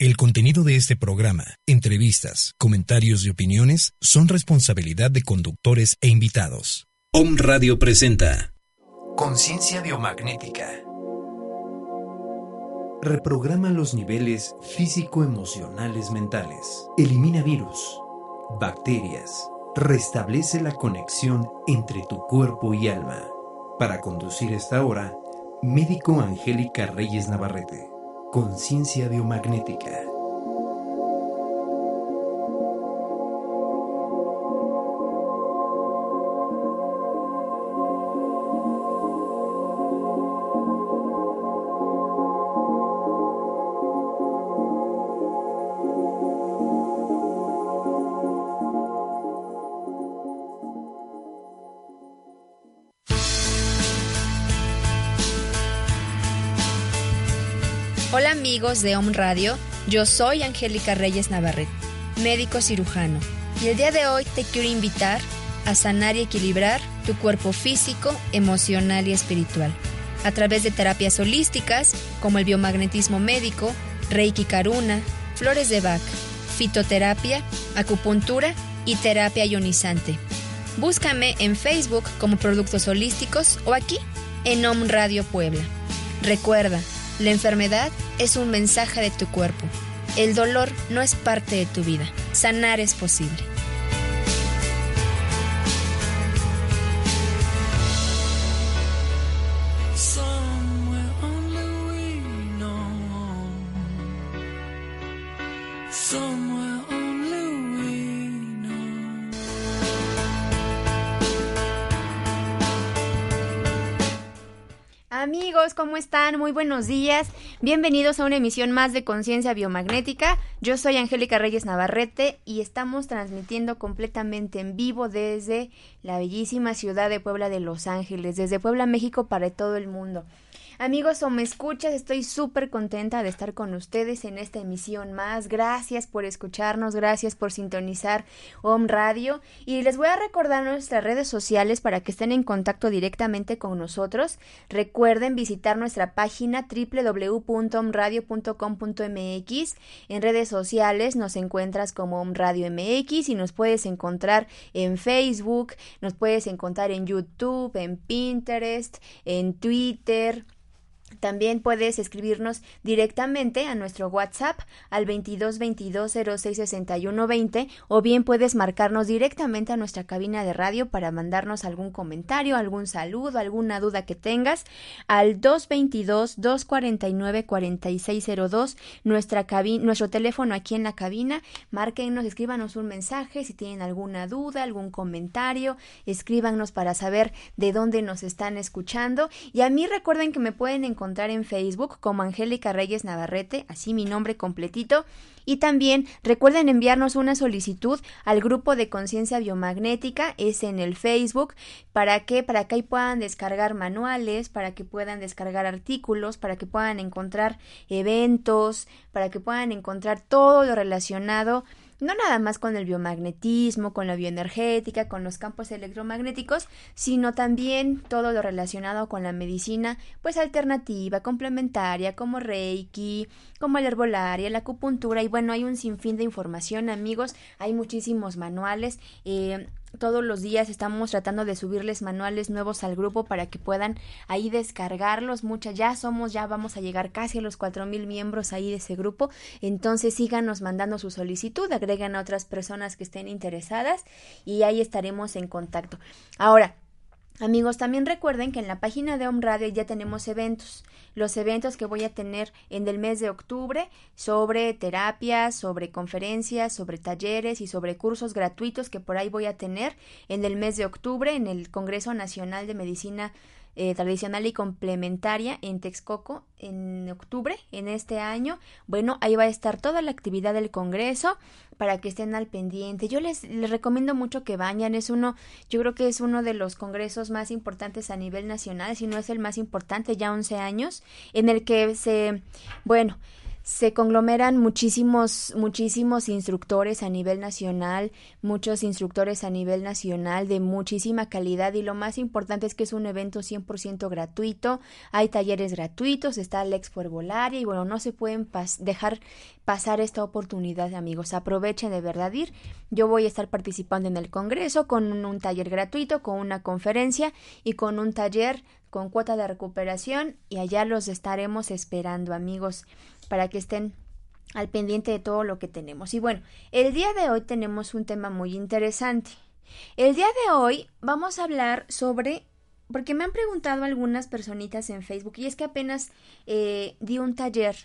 El contenido de este programa, entrevistas, comentarios y opiniones son responsabilidad de conductores e invitados. Om Radio presenta Conciencia biomagnética. Reprograma los niveles físico-emocionales mentales. Elimina virus, bacterias. Restablece la conexión entre tu cuerpo y alma. Para conducir esta hora, médico Angélica Reyes Navarrete. Conciencia biomagnética. Amigos de Om Radio, yo soy Angélica Reyes Navarrete, médico cirujano, y el día de hoy te quiero invitar a sanar y equilibrar tu cuerpo físico, emocional y espiritual, a través de terapias holísticas como el biomagnetismo médico, Reiki Karuna, flores de Bach, fitoterapia, acupuntura y terapia ionizante. Búscame en Facebook como Productos Holísticos o aquí en Om Radio Puebla. Recuerda, la enfermedad es un mensaje de tu cuerpo. El dolor no es parte de tu vida. Sanar es posible. ¿Cómo están? Muy buenos días. Bienvenidos a una emisión más de Conciencia Biomagnética. Yo soy Angélica Reyes Navarrete y estamos transmitiendo completamente en vivo desde la bellísima ciudad de Puebla de Los Ángeles, desde Puebla, México para todo el mundo. Amigos o me escuchas, estoy súper contenta de estar con ustedes en esta emisión más. Gracias por escucharnos, gracias por sintonizar Home Radio y les voy a recordar nuestras redes sociales para que estén en contacto directamente con nosotros. Recuerden visitar nuestra página www.omradio.com.mx. En redes sociales nos encuentras como Home Radio MX y nos puedes encontrar en Facebook, nos puedes encontrar en YouTube, en Pinterest, en Twitter también puedes escribirnos directamente a nuestro WhatsApp al 22 22 o bien puedes marcarnos directamente a nuestra cabina de radio para mandarnos algún comentario, algún saludo, alguna duda que tengas al 222 249 4602 nuestra cabina, nuestro teléfono aquí en la cabina, márquenos, escríbanos un mensaje si tienen alguna duda, algún comentario, escríbanos para saber de dónde nos están escuchando. Y a mí recuerden que me pueden encontrar encontrar en Facebook como Angélica Reyes Navarrete, así mi nombre completito. Y también recuerden enviarnos una solicitud al grupo de conciencia biomagnética, es en el Facebook, para que, para que ahí puedan descargar manuales, para que puedan descargar artículos, para que puedan encontrar eventos, para que puedan encontrar todo lo relacionado no nada más con el biomagnetismo, con la bioenergética, con los campos electromagnéticos, sino también todo lo relacionado con la medicina, pues alternativa, complementaria, como Reiki, como la herbolaria, la acupuntura, y bueno, hay un sinfín de información, amigos, hay muchísimos manuales, eh, todos los días estamos tratando de subirles manuales nuevos al grupo para que puedan ahí descargarlos. Muchas ya somos, ya vamos a llegar casi a los cuatro mil miembros ahí de ese grupo. Entonces síganos mandando su solicitud, agregan a otras personas que estén interesadas y ahí estaremos en contacto. Ahora, Amigos, también recuerden que en la página de Home Radio ya tenemos eventos. Los eventos que voy a tener en el mes de octubre sobre terapias, sobre conferencias, sobre talleres y sobre cursos gratuitos que por ahí voy a tener en el mes de octubre en el Congreso Nacional de Medicina eh, tradicional y complementaria en Texcoco en octubre en este año. Bueno, ahí va a estar toda la actividad del Congreso para que estén al pendiente. Yo les, les recomiendo mucho que vayan. Es uno, yo creo que es uno de los congresos más importantes a nivel nacional, si no es el más importante, ya 11 años, en el que se, bueno, se conglomeran muchísimos, muchísimos instructores a nivel nacional, muchos instructores a nivel nacional de muchísima calidad y lo más importante es que es un evento 100% gratuito, hay talleres gratuitos, está la Expo Herbolaria y bueno, no se pueden dejar pasar esta oportunidad amigos, aprovechen de verdad ir, yo voy a estar participando en el Congreso con un taller gratuito, con una conferencia y con un taller con cuota de recuperación y allá los estaremos esperando amigos para que estén al pendiente de todo lo que tenemos. Y bueno, el día de hoy tenemos un tema muy interesante. El día de hoy vamos a hablar sobre, porque me han preguntado algunas personitas en Facebook, y es que apenas eh, di un taller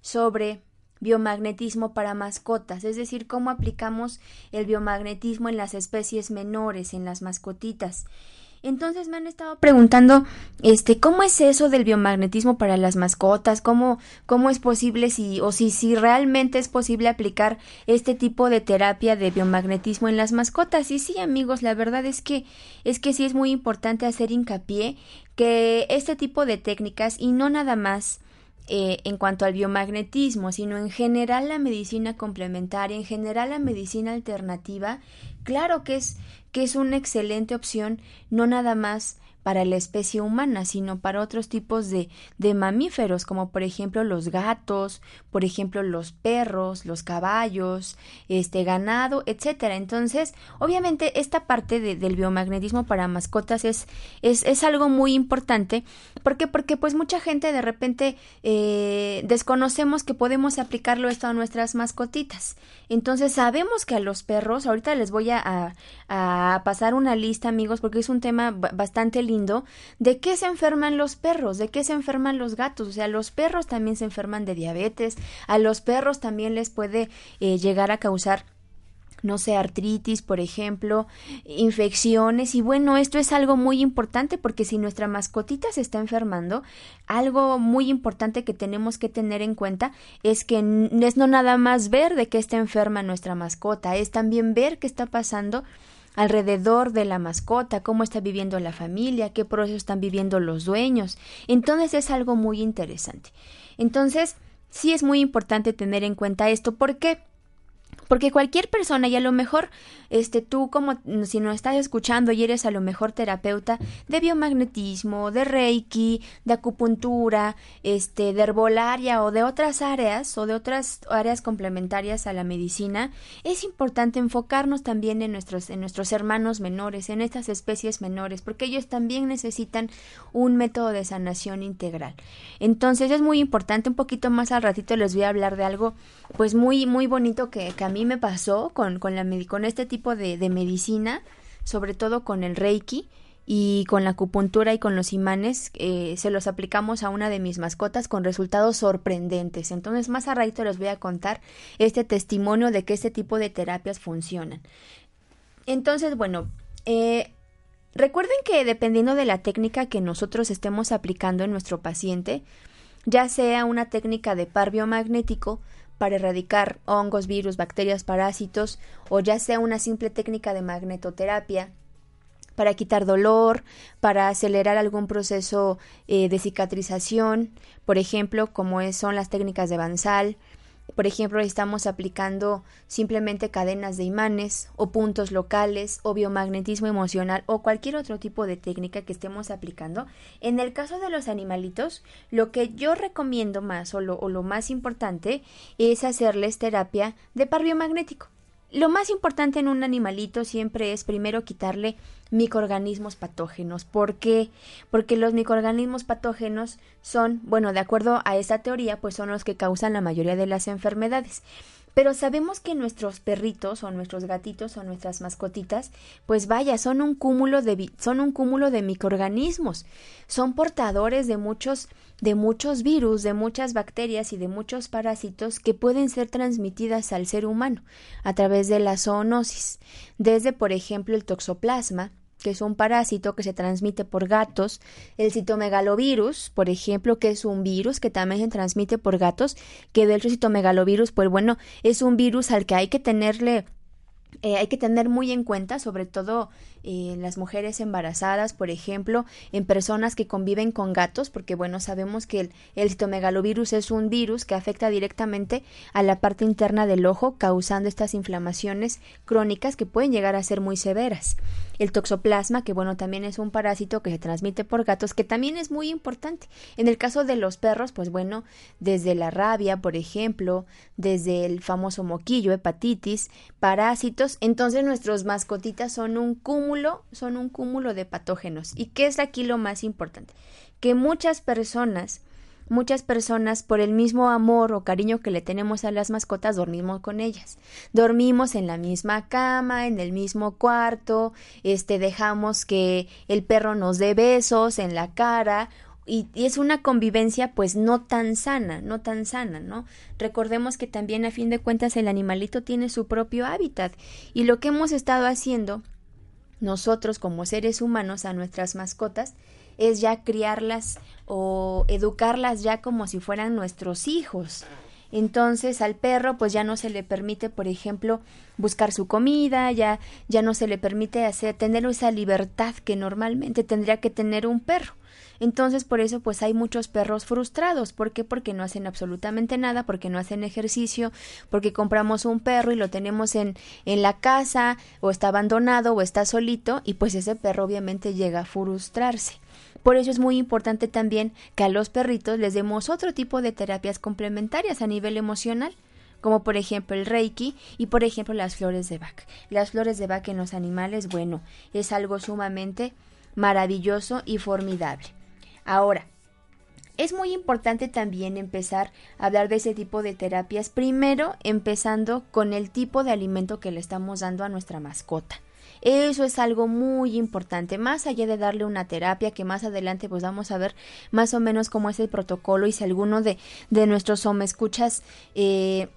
sobre biomagnetismo para mascotas, es decir, cómo aplicamos el biomagnetismo en las especies menores, en las mascotitas. Entonces me han estado preguntando, este, ¿cómo es eso del biomagnetismo para las mascotas? ¿Cómo, cómo es posible si, o si, si realmente es posible aplicar este tipo de terapia de biomagnetismo en las mascotas? Y sí, amigos, la verdad es que, es que sí es muy importante hacer hincapié que este tipo de técnicas, y no nada más, eh, en cuanto al biomagnetismo, sino en general la medicina complementaria, en general la medicina alternativa, claro que es que es una excelente opción no nada más para la especie humana, sino para otros tipos de, de, mamíferos, como por ejemplo los gatos, por ejemplo los perros, los caballos, este ganado, etcétera. Entonces, obviamente, esta parte del biomagnetismo para mascotas es, es, es, algo muy importante. ¿Por qué? Porque pues mucha gente de repente eh, desconocemos que podemos aplicarlo esto a nuestras mascotitas. Entonces sabemos que a los perros, ahorita les voy a, a pasar una lista, amigos, porque es un tema bastante lindo de qué se enferman los perros, de qué se enferman los gatos. O sea, los perros también se enferman de diabetes, a los perros también les puede eh, llegar a causar no sé, artritis, por ejemplo, infecciones. Y bueno, esto es algo muy importante porque si nuestra mascotita se está enfermando, algo muy importante que tenemos que tener en cuenta es que es no nada más ver de qué está enferma nuestra mascota, es también ver qué está pasando alrededor de la mascota, cómo está viviendo la familia, qué proceso están viviendo los dueños. Entonces es algo muy interesante. Entonces, sí es muy importante tener en cuenta esto. ¿Por qué? Porque cualquier persona, y a lo mejor, este, tú como si no estás escuchando y eres a lo mejor terapeuta de biomagnetismo, de reiki, de acupuntura, este, de herbolaria o de otras áreas o de otras áreas complementarias a la medicina, es importante enfocarnos también en nuestros, en nuestros hermanos menores, en estas especies menores, porque ellos también necesitan un método de sanación integral. Entonces es muy importante, un poquito más al ratito les voy a hablar de algo, pues muy, muy bonito que, mí me pasó con, con, la, con este tipo de, de medicina, sobre todo con el Reiki y con la acupuntura y con los imanes, eh, se los aplicamos a una de mis mascotas con resultados sorprendentes. Entonces, más a rato les voy a contar este testimonio de que este tipo de terapias funcionan. Entonces, bueno, eh, recuerden que dependiendo de la técnica que nosotros estemos aplicando en nuestro paciente, ya sea una técnica de par biomagnético, para erradicar hongos, virus, bacterias, parásitos o ya sea una simple técnica de magnetoterapia para quitar dolor, para acelerar algún proceso eh, de cicatrización, por ejemplo, como son las técnicas de Bansal, por ejemplo, estamos aplicando simplemente cadenas de imanes o puntos locales o biomagnetismo emocional o cualquier otro tipo de técnica que estemos aplicando. En el caso de los animalitos, lo que yo recomiendo más o lo, o lo más importante es hacerles terapia de par biomagnético. Lo más importante en un animalito siempre es primero quitarle microorganismos patógenos. ¿Por qué? Porque los microorganismos patógenos son, bueno, de acuerdo a esa teoría, pues son los que causan la mayoría de las enfermedades. Pero sabemos que nuestros perritos o nuestros gatitos o nuestras mascotitas, pues vaya, son un cúmulo de son un cúmulo de microorganismos. Son portadores de muchos de muchos virus, de muchas bacterias y de muchos parásitos que pueden ser transmitidas al ser humano a través de la zoonosis, desde por ejemplo el toxoplasma, que es un parásito que se transmite por gatos, el citomegalovirus, por ejemplo, que es un virus que también se transmite por gatos, que del citomegalovirus, pues bueno, es un virus al que hay que tenerle eh, hay que tener muy en cuenta, sobre todo en las mujeres embarazadas, por ejemplo, en personas que conviven con gatos, porque bueno, sabemos que el, el, citomegalovirus es un virus que afecta directamente a la parte interna del ojo, causando estas inflamaciones crónicas que pueden llegar a ser muy severas. El toxoplasma, que bueno, también es un parásito que se transmite por gatos, que también es muy importante. En el caso de los perros, pues bueno, desde la rabia, por ejemplo, desde el famoso moquillo, hepatitis, parásitos, entonces nuestros mascotitas son un cúmulo, son un cúmulo de patógenos. ¿Y qué es aquí lo más importante? Que muchas personas Muchas personas, por el mismo amor o cariño que le tenemos a las mascotas, dormimos con ellas. Dormimos en la misma cama, en el mismo cuarto, este, dejamos que el perro nos dé besos en la cara y, y, es una convivencia pues no tan sana, no tan sana, ¿no? Recordemos que también a fin de cuentas el animalito tiene su propio hábitat y lo que hemos estado haciendo nosotros como seres humanos a nuestras mascotas es ya criarlas o educarlas ya como si fueran nuestros hijos. Entonces al perro pues ya no se le permite, por ejemplo, buscar su comida, ya ya no se le permite hacer tener esa libertad que normalmente tendría que tener un perro. Entonces, por eso, pues hay muchos perros frustrados. ¿Por qué? Porque no hacen absolutamente nada, porque no hacen ejercicio, porque compramos un perro y lo tenemos en, en la casa, o está abandonado, o está solito, y pues ese perro obviamente llega a frustrarse. Por eso es muy importante también que a los perritos les demos otro tipo de terapias complementarias a nivel emocional como por ejemplo el Reiki y por ejemplo las flores de Bach. Las flores de Bach en los animales, bueno, es algo sumamente maravilloso y formidable. Ahora, es muy importante también empezar a hablar de ese tipo de terapias, primero empezando con el tipo de alimento que le estamos dando a nuestra mascota. Eso es algo muy importante, más allá de darle una terapia que más adelante pues vamos a ver más o menos cómo es el protocolo y si alguno de, de nuestros escuchas eh,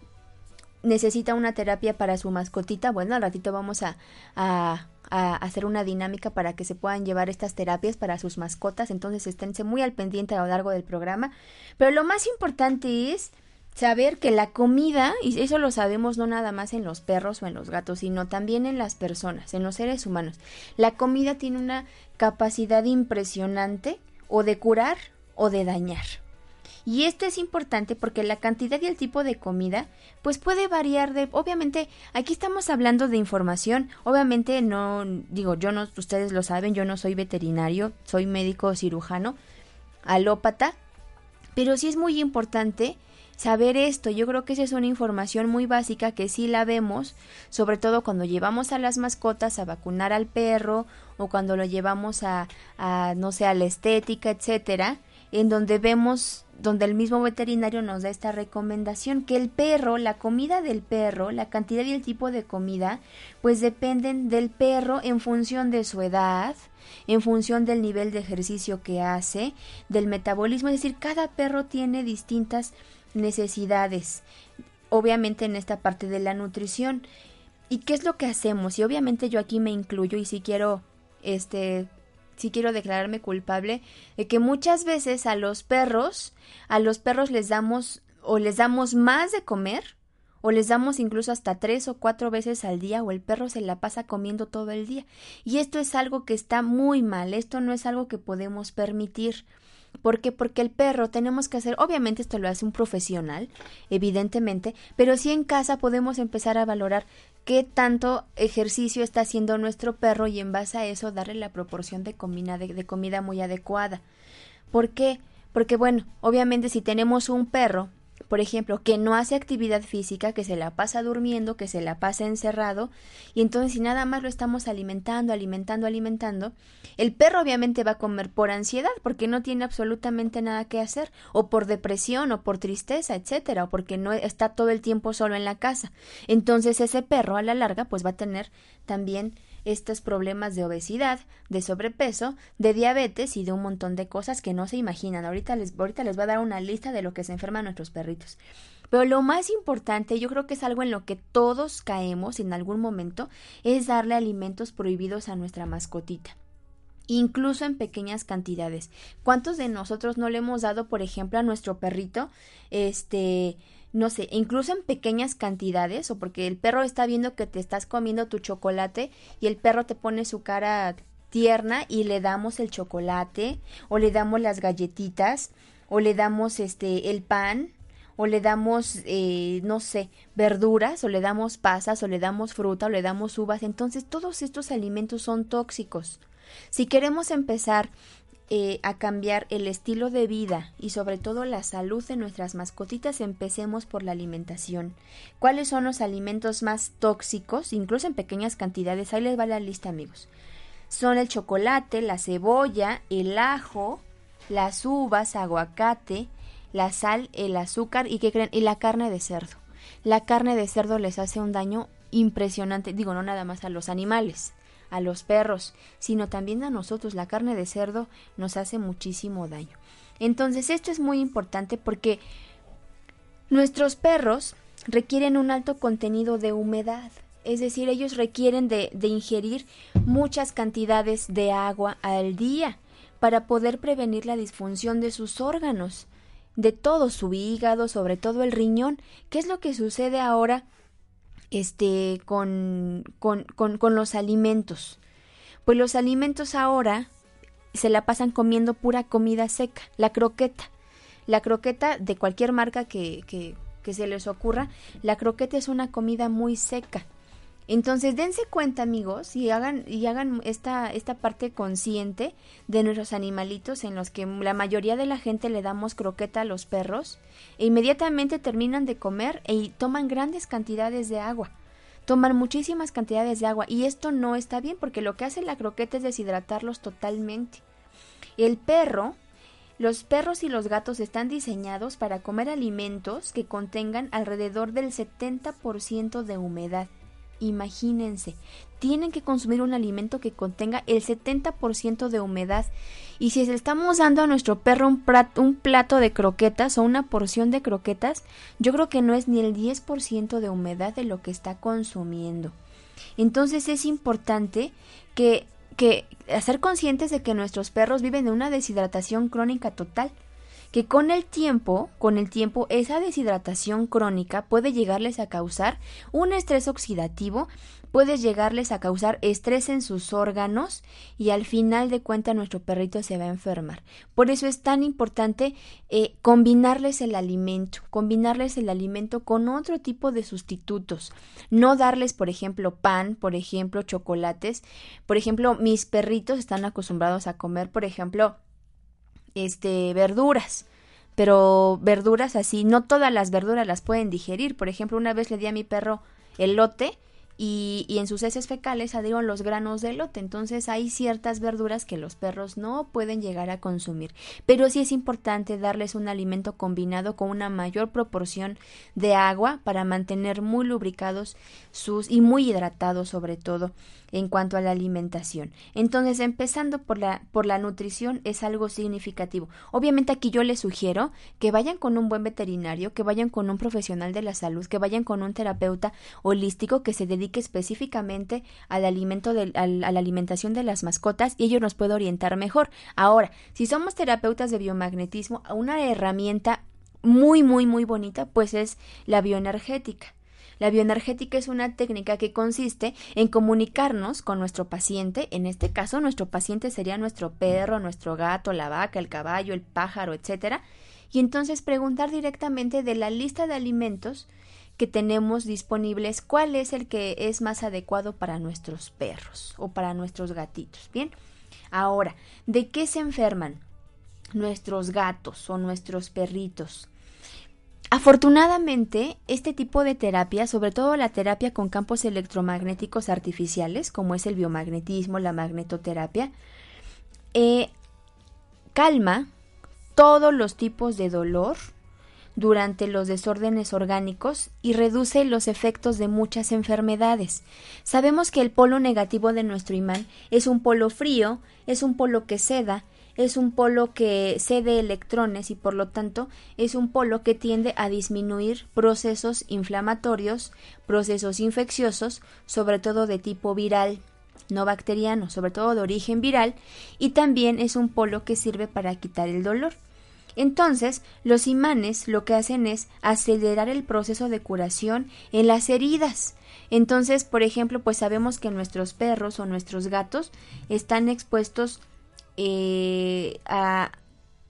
necesita una terapia para su mascotita, bueno, al ratito vamos a, a, a, hacer una dinámica para que se puedan llevar estas terapias para sus mascotas, entonces esténse muy al pendiente a lo largo del programa. Pero lo más importante es saber que la comida, y eso lo sabemos no nada más en los perros o en los gatos, sino también en las personas, en los seres humanos, la comida tiene una capacidad impresionante o de curar o de dañar. Y esto es importante porque la cantidad y el tipo de comida pues puede variar de obviamente aquí estamos hablando de información, obviamente no digo, yo no ustedes lo saben, yo no soy veterinario, soy médico cirujano, alópata, pero sí es muy importante saber esto. Yo creo que esa es una información muy básica que sí la vemos, sobre todo cuando llevamos a las mascotas a vacunar al perro o cuando lo llevamos a, a no sé, a la estética, etcétera en donde vemos, donde el mismo veterinario nos da esta recomendación, que el perro, la comida del perro, la cantidad y el tipo de comida, pues dependen del perro en función de su edad, en función del nivel de ejercicio que hace, del metabolismo, es decir, cada perro tiene distintas necesidades, obviamente en esta parte de la nutrición. ¿Y qué es lo que hacemos? Y obviamente yo aquí me incluyo y si quiero este sí quiero declararme culpable de que muchas veces a los perros, a los perros les damos o les damos más de comer o les damos incluso hasta tres o cuatro veces al día o el perro se la pasa comiendo todo el día. Y esto es algo que está muy mal, esto no es algo que podemos permitir. ¿Por qué? Porque el perro tenemos que hacer, obviamente esto lo hace un profesional, evidentemente, pero sí en casa podemos empezar a valorar qué tanto ejercicio está haciendo nuestro perro y en base a eso darle la proporción de comida, de, comida muy adecuada. ¿Por qué? Porque bueno, obviamente si tenemos un perro por ejemplo, que no hace actividad física, que se la pasa durmiendo, que se la pasa encerrado, y entonces si nada más lo estamos alimentando, alimentando, alimentando, el perro obviamente va a comer por ansiedad, porque no tiene absolutamente nada que hacer, o por depresión, o por tristeza, etcétera, o porque no está todo el tiempo solo en la casa. Entonces ese perro a la larga pues va a tener también estos problemas de obesidad, de sobrepeso, de diabetes y de un montón de cosas que no se imaginan. Ahorita les, ahorita les voy a dar una lista de lo que se enferman nuestros perritos. Pero lo más importante, yo creo que es algo en lo que todos caemos en algún momento, es darle alimentos prohibidos a nuestra mascotita incluso en pequeñas cantidades. ¿Cuántos de nosotros no le hemos dado, por ejemplo, a nuestro perrito, este, no sé, incluso en pequeñas cantidades, o porque el perro está viendo que te estás comiendo tu chocolate y el perro te pone su cara tierna y le damos el chocolate, o le damos las galletitas, o le damos este el pan, o le damos, eh, no sé, verduras, o le damos pasas, o le damos fruta, o le damos uvas. Entonces, todos estos alimentos son tóxicos. Si queremos empezar eh, a cambiar el estilo de vida y sobre todo la salud de nuestras mascotitas, empecemos por la alimentación. ¿Cuáles son los alimentos más tóxicos, incluso en pequeñas cantidades? Ahí les va la lista, amigos. Son el chocolate, la cebolla, el ajo, las uvas, aguacate, la sal, el azúcar y ¿qué creen? Y la carne de cerdo. La carne de cerdo les hace un daño impresionante, digo, no nada más a los animales, a los perros, sino también a nosotros. La carne de cerdo nos hace muchísimo daño. Entonces, esto es muy importante porque nuestros perros requieren un alto contenido de humedad. Es decir, ellos requieren de, de ingerir muchas cantidades de agua al día para poder prevenir la disfunción de sus órganos de todo su hígado, sobre todo el riñón. ¿Qué es lo que sucede ahora este, con, con, con, con los alimentos? Pues los alimentos ahora se la pasan comiendo pura comida seca, la croqueta. La croqueta de cualquier marca que, que, que se les ocurra, la croqueta es una comida muy seca. Entonces, dense cuenta, amigos, y hagan, y hagan esta, parte consciente de nuestros animalitos en los que la mayoría de la gente le damos croqueta a los perros e inmediatamente terminan de comer y toman grandes cantidades de agua. Toman muchísimas cantidades de agua y esto no está bien porque lo que hace la croqueta es deshidratarlos totalmente. El perro, los perros y los gatos están diseñados para comer alimentos que contengan alrededor del 70% de humedad. Imagínense, tienen que consumir un alimento que contenga el 70% de humedad. Y si estamos dando a nuestro perro un, un, plato de croquetas o una porción de croquetas, yo creo que no es ni el 10% de humedad de lo que está consumiendo. Entonces es importante que, que hacer conscientes de que nuestros perros viven de una deshidratación crónica total que con el tiempo, con el tiempo, esa deshidratación crónica puede llegarles a causar un estrés oxidativo, puede llegarles a causar estrés en sus órganos y al final de cuentas nuestro perrito se va a enfermar. Por eso es tan importante eh, combinarles el alimento, combinarles el alimento con otro tipo de sustitutos. No darles, por ejemplo, pan, por ejemplo, chocolates. Por ejemplo, mis perritos están acostumbrados a comer, por ejemplo, este, verduras. Pero verduras así, no todas las verduras las pueden digerir. Por ejemplo, una vez le di a mi perro elote y, y en sus heces fecales adhirieron los granos de elote. Entonces hay ciertas verduras que los perros no pueden llegar a consumir. Pero sí es importante darles un alimento combinado con una mayor proporción de agua para mantener muy lubricados sus y muy hidratados sobre todo en cuanto a la alimentación. Entonces, empezando por la, por la nutrición es algo significativo. Obviamente aquí yo les sugiero que vayan con un buen veterinario, que vayan con un profesional de la salud, que vayan con un terapeuta holístico que se dedique específicamente al alimento de, a la alimentación de las mascotas y ello nos puede orientar mejor. Ahora, si somos terapeutas de biomagnetismo, una herramienta muy, muy, muy bonita, pues es la bioenergética. La bioenergética es una técnica que consiste en comunicarnos con nuestro paciente, en este caso nuestro paciente sería nuestro perro, nuestro gato, la vaca, el caballo, el pájaro, etcétera, y entonces preguntar directamente de la lista de alimentos que tenemos disponibles, cuál es el que es más adecuado para nuestros perros o para nuestros gatitos. Bien, ahora, ¿de qué se enferman nuestros gatos o nuestros perritos? Afortunadamente, este tipo de terapia, sobre todo la terapia con campos electromagnéticos artificiales, como es el biomagnetismo, la magnetoterapia, eh, calma todos los tipos de dolor, durante los desórdenes orgánicos y reduce los efectos de muchas enfermedades. Sabemos que el polo negativo de nuestro imán es un polo frío, es un polo que seda, es un polo que cede electrones y por lo tanto es un polo que tiende a disminuir procesos inflamatorios, procesos infecciosos, sobre todo de tipo viral, no bacteriano, sobre todo de origen viral, y también es un polo que sirve para quitar el dolor. Entonces, los imanes lo que hacen es acelerar el proceso de curación en las heridas. Entonces, por ejemplo, pues sabemos que nuestros perros o nuestros gatos están expuestos eh, a,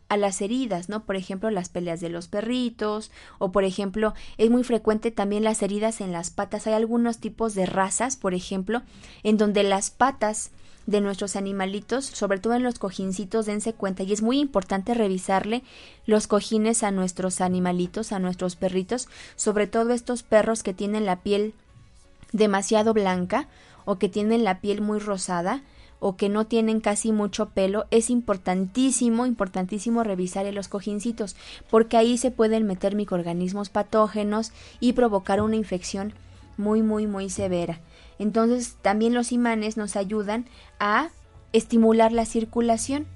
a las heridas, ¿no? Por ejemplo, las peleas de los perritos o por ejemplo, es muy frecuente también las heridas en las patas. Hay algunos tipos de razas, por ejemplo, en donde las patas de nuestros animalitos, sobre todo en los cojincitos, dense cuenta y es muy importante revisarle los cojines a nuestros animalitos, a nuestros perritos, sobre todo estos perros que tienen la piel demasiado blanca o que tienen la piel muy rosada o que no tienen casi mucho pelo, es importantísimo, importantísimo revisar los cojincitos, porque ahí se pueden meter microorganismos patógenos y provocar una infección muy, muy, muy severa. Entonces, también los imanes nos ayudan a estimular la circulación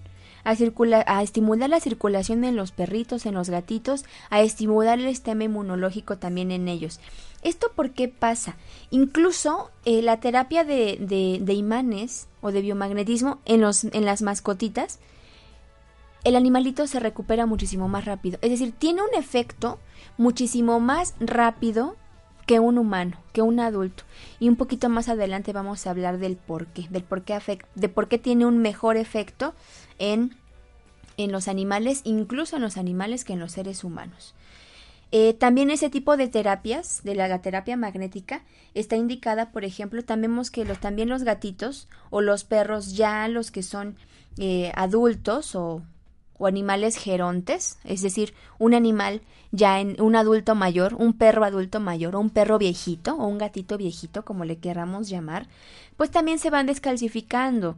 a, a estimular la circulación en los perritos, en los gatitos, a estimular el sistema inmunológico también en ellos. ¿Esto por qué pasa? Incluso eh, la terapia de, de, imanes o de biomagnetismo en, los, en las mascotitas, el animalito se recupera muchísimo más rápido. Es decir, tiene un efecto muchísimo más rápido que un humano, que un adulto. Y un poquito más adelante vamos a hablar del por qué, del por qué, de por qué tiene un mejor efecto en, en los animales, incluso en los animales que en los seres humanos. Eh, también ese tipo de terapias, de la terapia magnética, está indicada, por ejemplo, también que los, también los gatitos o los perros, ya los que son eh, adultos o, o, animales gerontes, es decir, un animal ya en un adulto mayor, un perro adulto mayor, o un perro viejito, o un gatito viejito, como le queramos llamar, pues también se van descalcificando.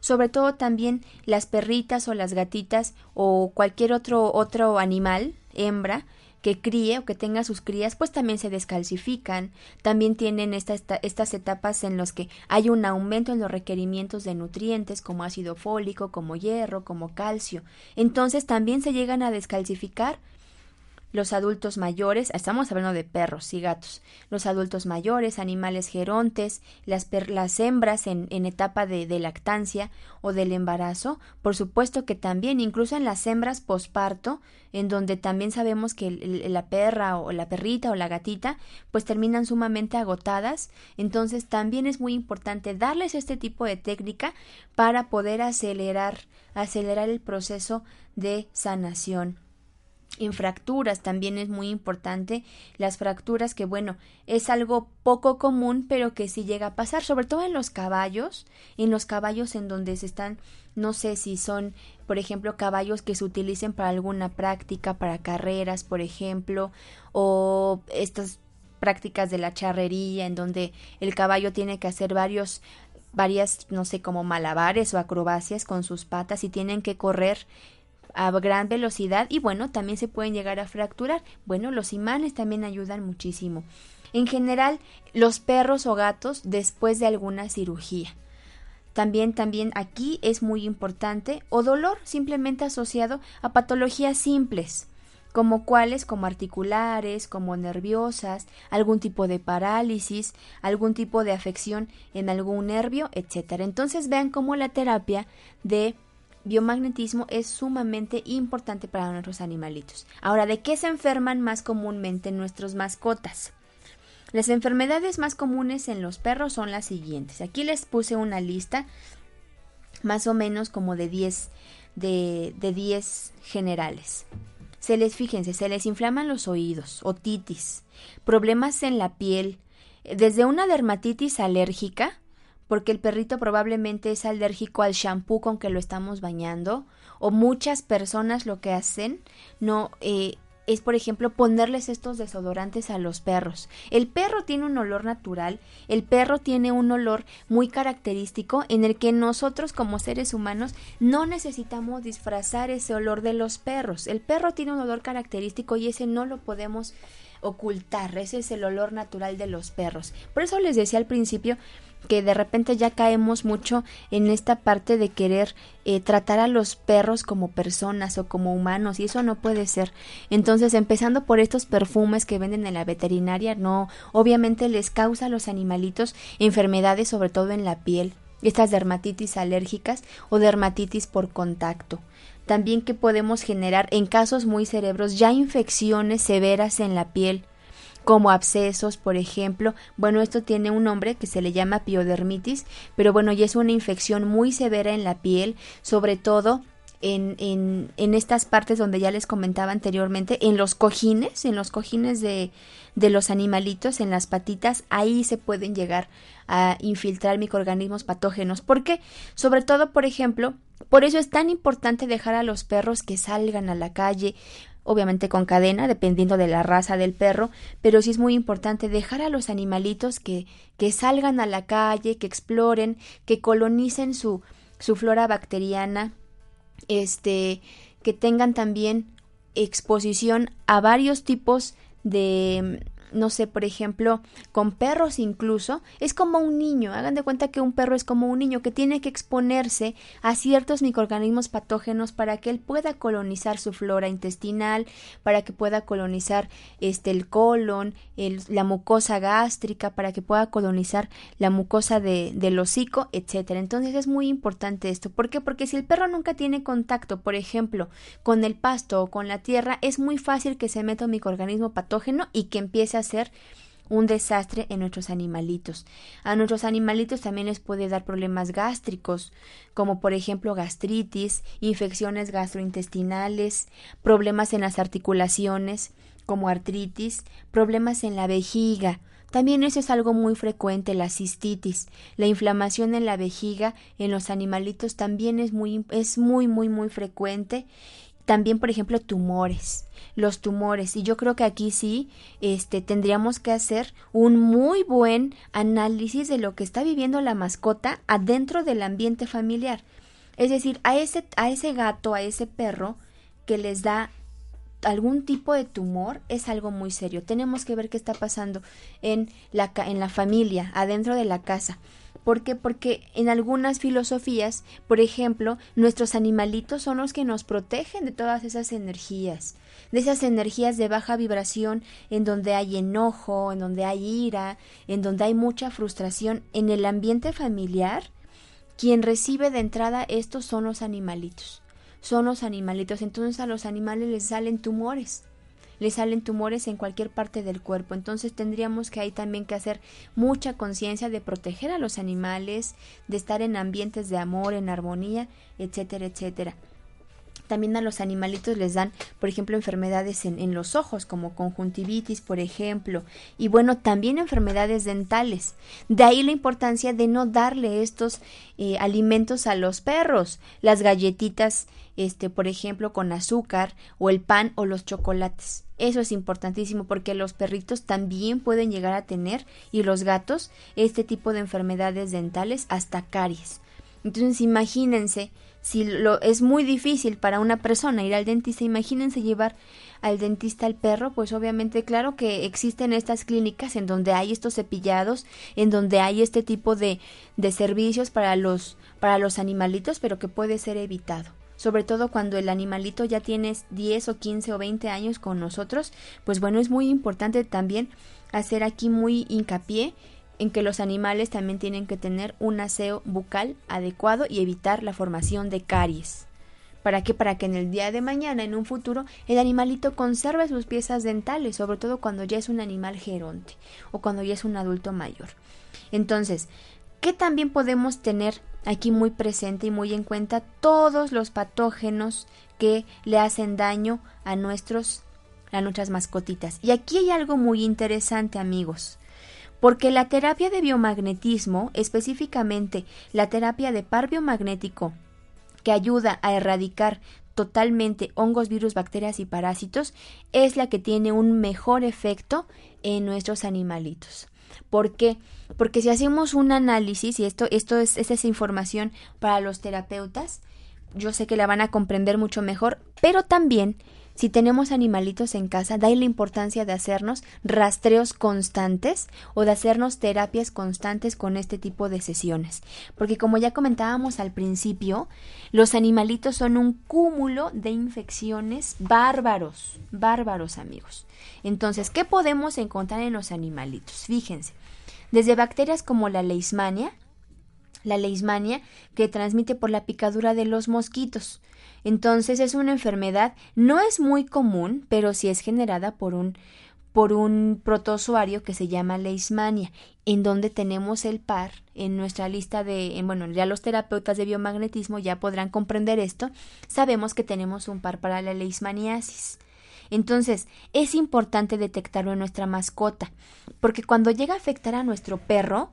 Sobre todo también las perritas o las gatitas o cualquier otro otro animal hembra que críe o que tenga sus crías, pues también se descalcifican, también tienen estas etapas en las que hay un aumento en los requerimientos de nutrientes como ácido fólico, como hierro, como calcio. Entonces también se llegan a descalcificar los adultos mayores, estamos hablando de perros y gatos, los adultos mayores, animales gerontes, las, las hembras en, en etapa de, de, lactancia o del embarazo, por supuesto que también, incluso en las hembras posparto, en donde también sabemos que la perra o la perrita o la gatita, pues terminan sumamente agotadas, entonces también es muy importante darles este tipo de técnica para poder acelerar, acelerar el proceso de sanación en fracturas también es muy importante las fracturas que bueno es algo poco común pero que sí llega a pasar sobre todo en los caballos en los caballos en donde se están no sé si son por ejemplo caballos que se utilicen para alguna práctica para carreras por ejemplo o estas prácticas de la charrería en donde el caballo tiene que hacer varios varias no sé como malabares o acrobacias con sus patas y tienen que correr a gran velocidad y bueno, también se pueden llegar a fracturar. Bueno, los imanes también ayudan muchísimo. En general, los perros o gatos después de alguna cirugía. También, también aquí es muy importante o dolor simplemente asociado a patologías simples, como cuáles, como articulares, como nerviosas, algún tipo de parálisis, algún tipo de afección en algún nervio, etcétera. Entonces vean cómo la terapia de biomagnetismo es sumamente importante para nuestros animalitos. Ahora, ¿de qué se enferman más comúnmente nuestros mascotas? Las enfermedades más comunes en los perros son las siguientes. Aquí les puse una lista más o menos como de 10 de, de 10 generales. Se les fíjense, se les inflaman los oídos, otitis, problemas en la piel, desde una dermatitis alérgica porque el perrito probablemente es alérgico al shampoo con que lo estamos bañando o muchas personas lo que hacen no eh, es por ejemplo ponerles estos desodorantes a los perros. El perro tiene un olor natural, el perro tiene un olor muy característico en el que nosotros como seres humanos no necesitamos disfrazar ese olor de los perros. El perro tiene un olor característico y ese no lo podemos ocultar. Ese es el olor natural de los perros. Por eso les decía al principio que de repente ya caemos mucho en esta parte de querer eh, tratar a los perros como personas o como humanos y eso no puede ser. Entonces, empezando por estos perfumes que venden en la veterinaria, no, obviamente les causa a los animalitos enfermedades sobre todo en la piel, estas dermatitis alérgicas o dermatitis por contacto. También que podemos generar en casos muy cerebros ya infecciones severas en la piel como abscesos, por ejemplo. Bueno, esto tiene un nombre que se le llama piodermitis, pero bueno, ya es una infección muy severa en la piel, sobre todo en, en, en, estas partes donde ya les comentaba anteriormente, en los cojines, en los cojines de, de los animalitos, en las patitas, ahí se pueden llegar a infiltrar microorganismos patógenos. ¿Por qué? Sobre todo, por ejemplo, por eso es tan importante dejar a los perros que salgan a la calle, obviamente con cadena, dependiendo de la raza del perro, pero sí es muy importante dejar a los animalitos que, que salgan a la calle, que exploren, que colonicen su, su flora bacteriana, este, que tengan también exposición a varios tipos de no sé, por ejemplo, con perros incluso, es como un niño. Hagan de cuenta que un perro es como un niño que tiene que exponerse a ciertos microorganismos patógenos para que él pueda colonizar su flora intestinal, para que pueda colonizar este el colon, la mucosa gástrica, para que pueda colonizar la mucosa de, del hocico, etcétera. Entonces es muy importante esto. ¿Por qué? Porque si el perro nunca tiene contacto, por ejemplo, con el pasto o con la tierra, es muy fácil que se meta un microorganismo patógeno y que empiece a ser un desastre en nuestros animalitos. A nuestros animalitos también les puede dar problemas gástricos, como por ejemplo gastritis, infecciones gastrointestinales, problemas en las articulaciones, como artritis, problemas en la vejiga. También eso es algo muy frecuente, la cistitis. La inflamación en la vejiga en los animalitos también es muy, es muy, muy, muy frecuente también, por ejemplo, tumores, los tumores. Y yo creo que aquí sí, este, tendríamos que hacer un muy buen análisis de lo que está viviendo la mascota adentro del ambiente familiar. Es decir, a ese, a ese gato, a ese perro que les da algún tipo de tumor es algo muy serio. Tenemos que ver qué está pasando en la, en la familia, adentro de la casa. ¿Por qué? Porque en algunas filosofías, por ejemplo, nuestros animalitos son los que nos protegen de todas esas energías, de esas energías de baja vibración en donde hay enojo, en donde hay ira, en donde hay mucha frustración en el ambiente familiar. Quien recibe de entrada estos son los animalitos. Son los animalitos. Entonces a los animales les salen tumores le salen tumores en cualquier parte del cuerpo. Entonces tendríamos que ahí también que hacer mucha conciencia de proteger a los animales, de estar en ambientes de amor, en armonía, etcétera, etcétera. También a los animalitos les dan, por ejemplo, enfermedades en, los ojos, como conjuntivitis, por ejemplo, y bueno, también enfermedades dentales. De ahí la importancia de no darle estos eh, alimentos a los perros, las galletitas, este, por ejemplo, con azúcar, o el pan o los chocolates. Eso es importantísimo porque los perritos también pueden llegar a tener, y los gatos, este tipo de enfermedades dentales, hasta caries. Entonces, imagínense si lo es muy difícil para una persona ir al dentista, imagínense llevar al dentista al perro, pues obviamente claro que existen estas clínicas en donde hay estos cepillados, en donde hay este tipo de, de servicios para los, para los animalitos, pero que puede ser evitado. Sobre todo cuando el animalito ya tiene 10 o 15 o 20 años con nosotros, pues bueno, es muy importante también hacer aquí muy hincapié en que los animales también tienen que tener un aseo bucal adecuado y evitar la formación de caries. ¿Para qué? Para que en el día de mañana, en un futuro, el animalito conserve sus piezas dentales, sobre todo cuando ya es un animal geronte o cuando ya es un adulto mayor. Entonces, ¿qué también podemos tener aquí muy presente y muy en cuenta? Todos los patógenos que le hacen daño a nuestros a nuestras mascotitas. Y aquí hay algo muy interesante, amigos porque la terapia de biomagnetismo, específicamente la terapia de par biomagnético, que ayuda a erradicar totalmente hongos, virus, bacterias y parásitos, es la que tiene un mejor efecto en nuestros animalitos. ¿Por qué? Porque si hacemos un análisis, y esto, esto es, esa es información para los terapeutas, yo sé que la van a comprender mucho mejor, pero también si tenemos animalitos en casa, da la importancia de hacernos rastreos constantes o de hacernos terapias constantes con este tipo de sesiones. Porque como ya comentábamos al principio, los animalitos son un cúmulo de infecciones bárbaros, bárbaros amigos. Entonces, ¿qué podemos encontrar en los animalitos? Fíjense, desde bacterias como la leishmania, la leishmania que transmite por la picadura de los mosquitos. Entonces es una enfermedad, no es muy común, pero sí es generada por un por un protozoario que se llama leishmania, en donde tenemos el par en nuestra lista de, bueno, ya los terapeutas de biomagnetismo ya podrán comprender esto, sabemos que tenemos un par para la leishmaniasis. Entonces, es importante detectarlo en nuestra mascota, porque cuando llega a afectar a nuestro perro,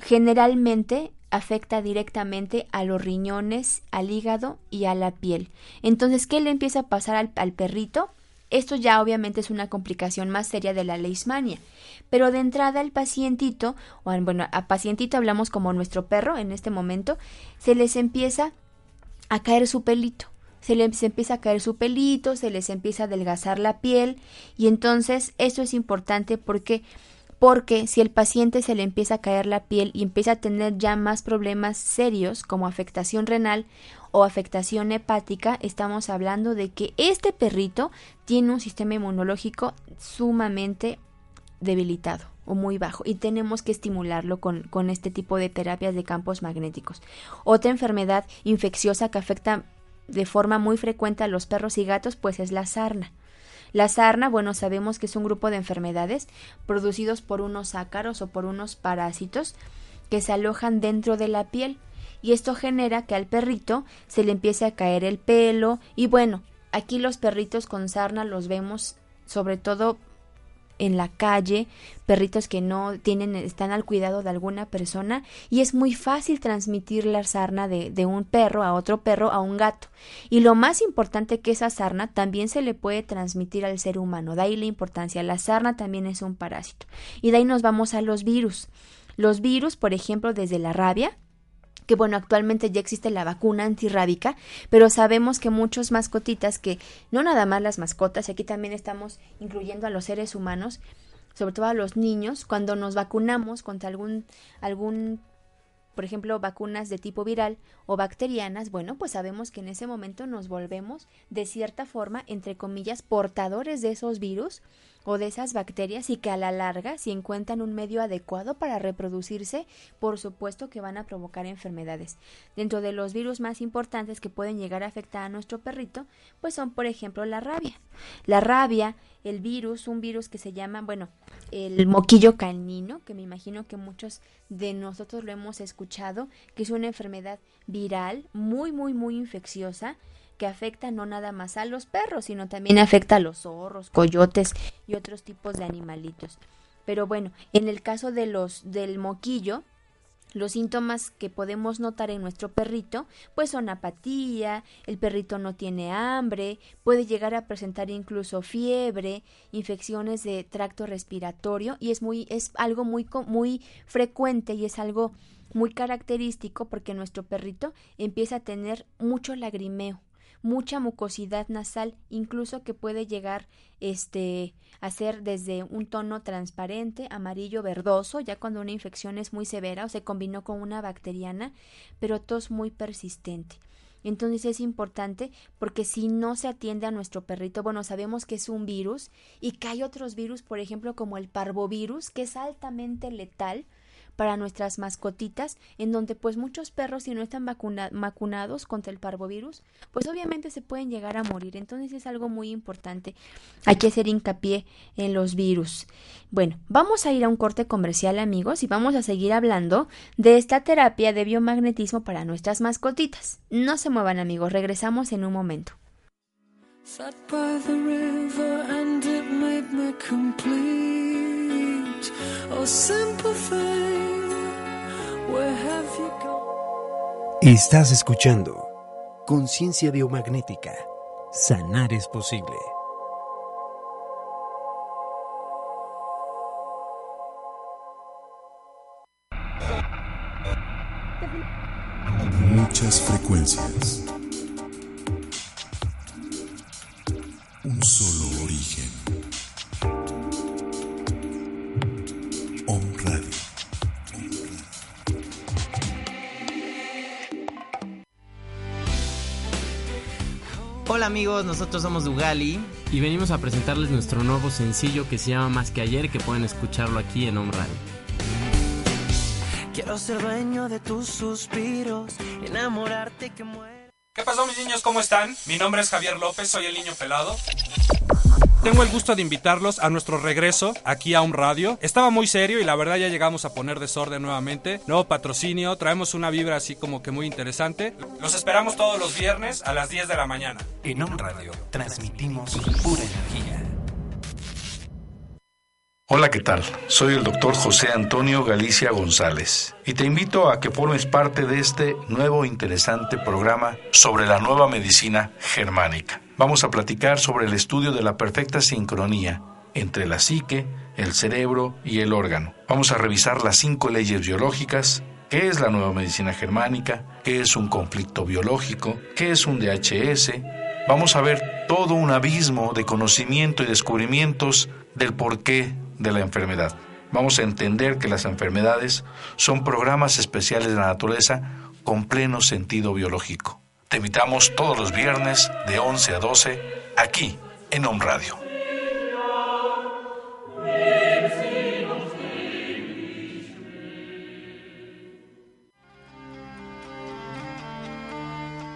generalmente afecta directamente a los riñones, al hígado y a la piel. Entonces, ¿qué le empieza a pasar al, perrito? Esto ya obviamente es una complicación más seria de la leishmania. Pero de entrada el pacientito, o bueno, a pacientito hablamos como nuestro perro en este momento, se les empieza a caer su pelito. Se les empieza a caer su pelito, se les empieza a adelgazar la piel y entonces eso es importante porque porque si el paciente se le empieza a caer la piel y empieza a tener ya más problemas serios como afectación renal o afectación hepática, estamos hablando de que este perrito tiene un sistema inmunológico sumamente debilitado o muy bajo y tenemos que estimularlo con, con este tipo de terapias de campos magnéticos. Otra enfermedad infecciosa que afecta de forma muy frecuente a los perros y gatos pues es la sarna. La sarna, bueno, sabemos que es un grupo de enfermedades producidos por unos ácaros o por unos parásitos que se alojan dentro de la piel y esto genera que al perrito se le empiece a caer el pelo y bueno, aquí los perritos con sarna los vemos sobre todo en la calle, perritos que no tienen, están al cuidado de alguna persona y es muy fácil transmitir la sarna de, de un perro a otro perro a un gato. Y lo más importante que esa sarna también se le puede transmitir al ser humano, de ahí la importancia. La sarna también es un parásito. Y de ahí nos vamos a los virus. Los virus, por ejemplo, desde la rabia, que bueno, actualmente ya existe la vacuna antirrábica, pero sabemos que muchos mascotitas, que no nada más las mascotas, y aquí también estamos incluyendo a los seres humanos, sobre todo a los niños, cuando nos vacunamos contra algún, algún por ejemplo, vacunas de tipo viral o bacterianas, bueno, pues sabemos que en ese momento nos volvemos de cierta forma, entre comillas, portadores de esos virus o de esas bacterias y que a la larga, si encuentran un medio adecuado para reproducirse, por supuesto que van a provocar enfermedades. Dentro de los virus más importantes que pueden llegar a afectar a nuestro perrito, pues son, por ejemplo, la rabia. La rabia, el virus, un virus que se llama, bueno, el moquillo canino, que me imagino que muchos de nosotros lo hemos escuchado, que es una enfermedad viral muy, muy, muy infecciosa que afecta no nada más a los perros, sino también afecta a los zorros, coyotes y otros tipos de animalitos. Pero bueno, en el caso de los del moquillo, los síntomas que podemos notar en nuestro perrito, pues son apatía, el perrito no tiene hambre, puede llegar a presentar incluso fiebre, infecciones de tracto respiratorio y es muy es algo muy muy frecuente y es algo muy característico porque nuestro perrito empieza a tener mucho lagrimeo mucha mucosidad nasal, incluso que puede llegar este a ser desde un tono transparente, amarillo, verdoso, ya cuando una infección es muy severa o se combinó con una bacteriana, pero tos muy persistente. Entonces es importante porque si no se atiende a nuestro perrito, bueno, sabemos que es un virus y que hay otros virus, por ejemplo, como el parvovirus, que es altamente letal, para nuestras mascotitas, en donde pues muchos perros si no están vacunados contra el parvovirus, pues obviamente se pueden llegar a morir. Entonces es algo muy importante. Hay que hacer hincapié en los virus. Bueno, vamos a ir a un corte comercial amigos y vamos a seguir hablando de esta terapia de biomagnetismo para nuestras mascotitas. No se muevan amigos, regresamos en un momento. Estás escuchando Conciencia Biomagnética. Sanar es posible. Muchas frecuencias. Un solo Hola amigos, nosotros somos Dugali y venimos a presentarles nuestro nuevo sencillo que se llama Más que ayer, que pueden escucharlo aquí en Om Radio. Quiero ser dueño de tus suspiros, enamorarte que muere. ¿Qué pasó mis niños? ¿Cómo están? Mi nombre es Javier López, soy el niño pelado. Tengo el gusto de invitarlos a nuestro regreso aquí a un radio. Estaba muy serio y la verdad ya llegamos a poner desorden nuevamente. Nuevo patrocinio, traemos una vibra así como que muy interesante. Los esperamos todos los viernes a las 10 de la mañana. En un radio transmitimos pura energía. Hola, ¿qué tal? Soy el doctor José Antonio Galicia González y te invito a que formes parte de este nuevo interesante programa sobre la nueva medicina germánica. Vamos a platicar sobre el estudio de la perfecta sincronía entre la psique, el cerebro y el órgano. Vamos a revisar las cinco leyes biológicas, qué es la nueva medicina germánica, qué es un conflicto biológico, qué es un DHS. Vamos a ver todo un abismo de conocimiento y descubrimientos del porqué de la enfermedad. Vamos a entender que las enfermedades son programas especiales de la naturaleza con pleno sentido biológico. Te invitamos todos los viernes de 11 a 12 aquí en Home Radio.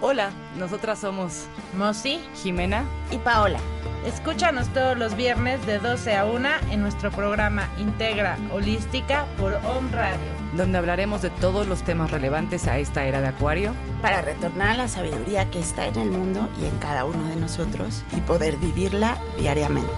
Hola, nosotras somos Mosi, Jimena y Paola. Escúchanos todos los viernes de 12 a 1 en nuestro programa Integra Holística por Home Radio, donde hablaremos de todos los temas relevantes a esta era de Acuario para retornar a la sabiduría que está en el mundo y en cada uno de nosotros y poder vivirla diariamente.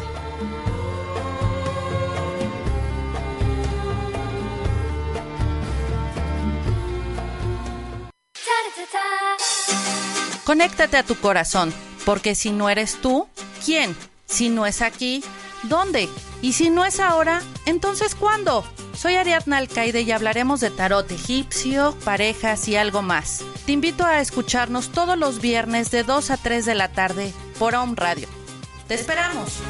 Conéctate a tu corazón, porque si no eres tú, ¿quién? Si no es aquí, ¿dónde? Y si no es ahora, entonces ¿cuándo? Soy Ariadna Alcaide y hablaremos de tarot egipcio, parejas y algo más. Te invito a escucharnos todos los viernes de 2 a 3 de la tarde por Home Radio. ¡Te esperamos!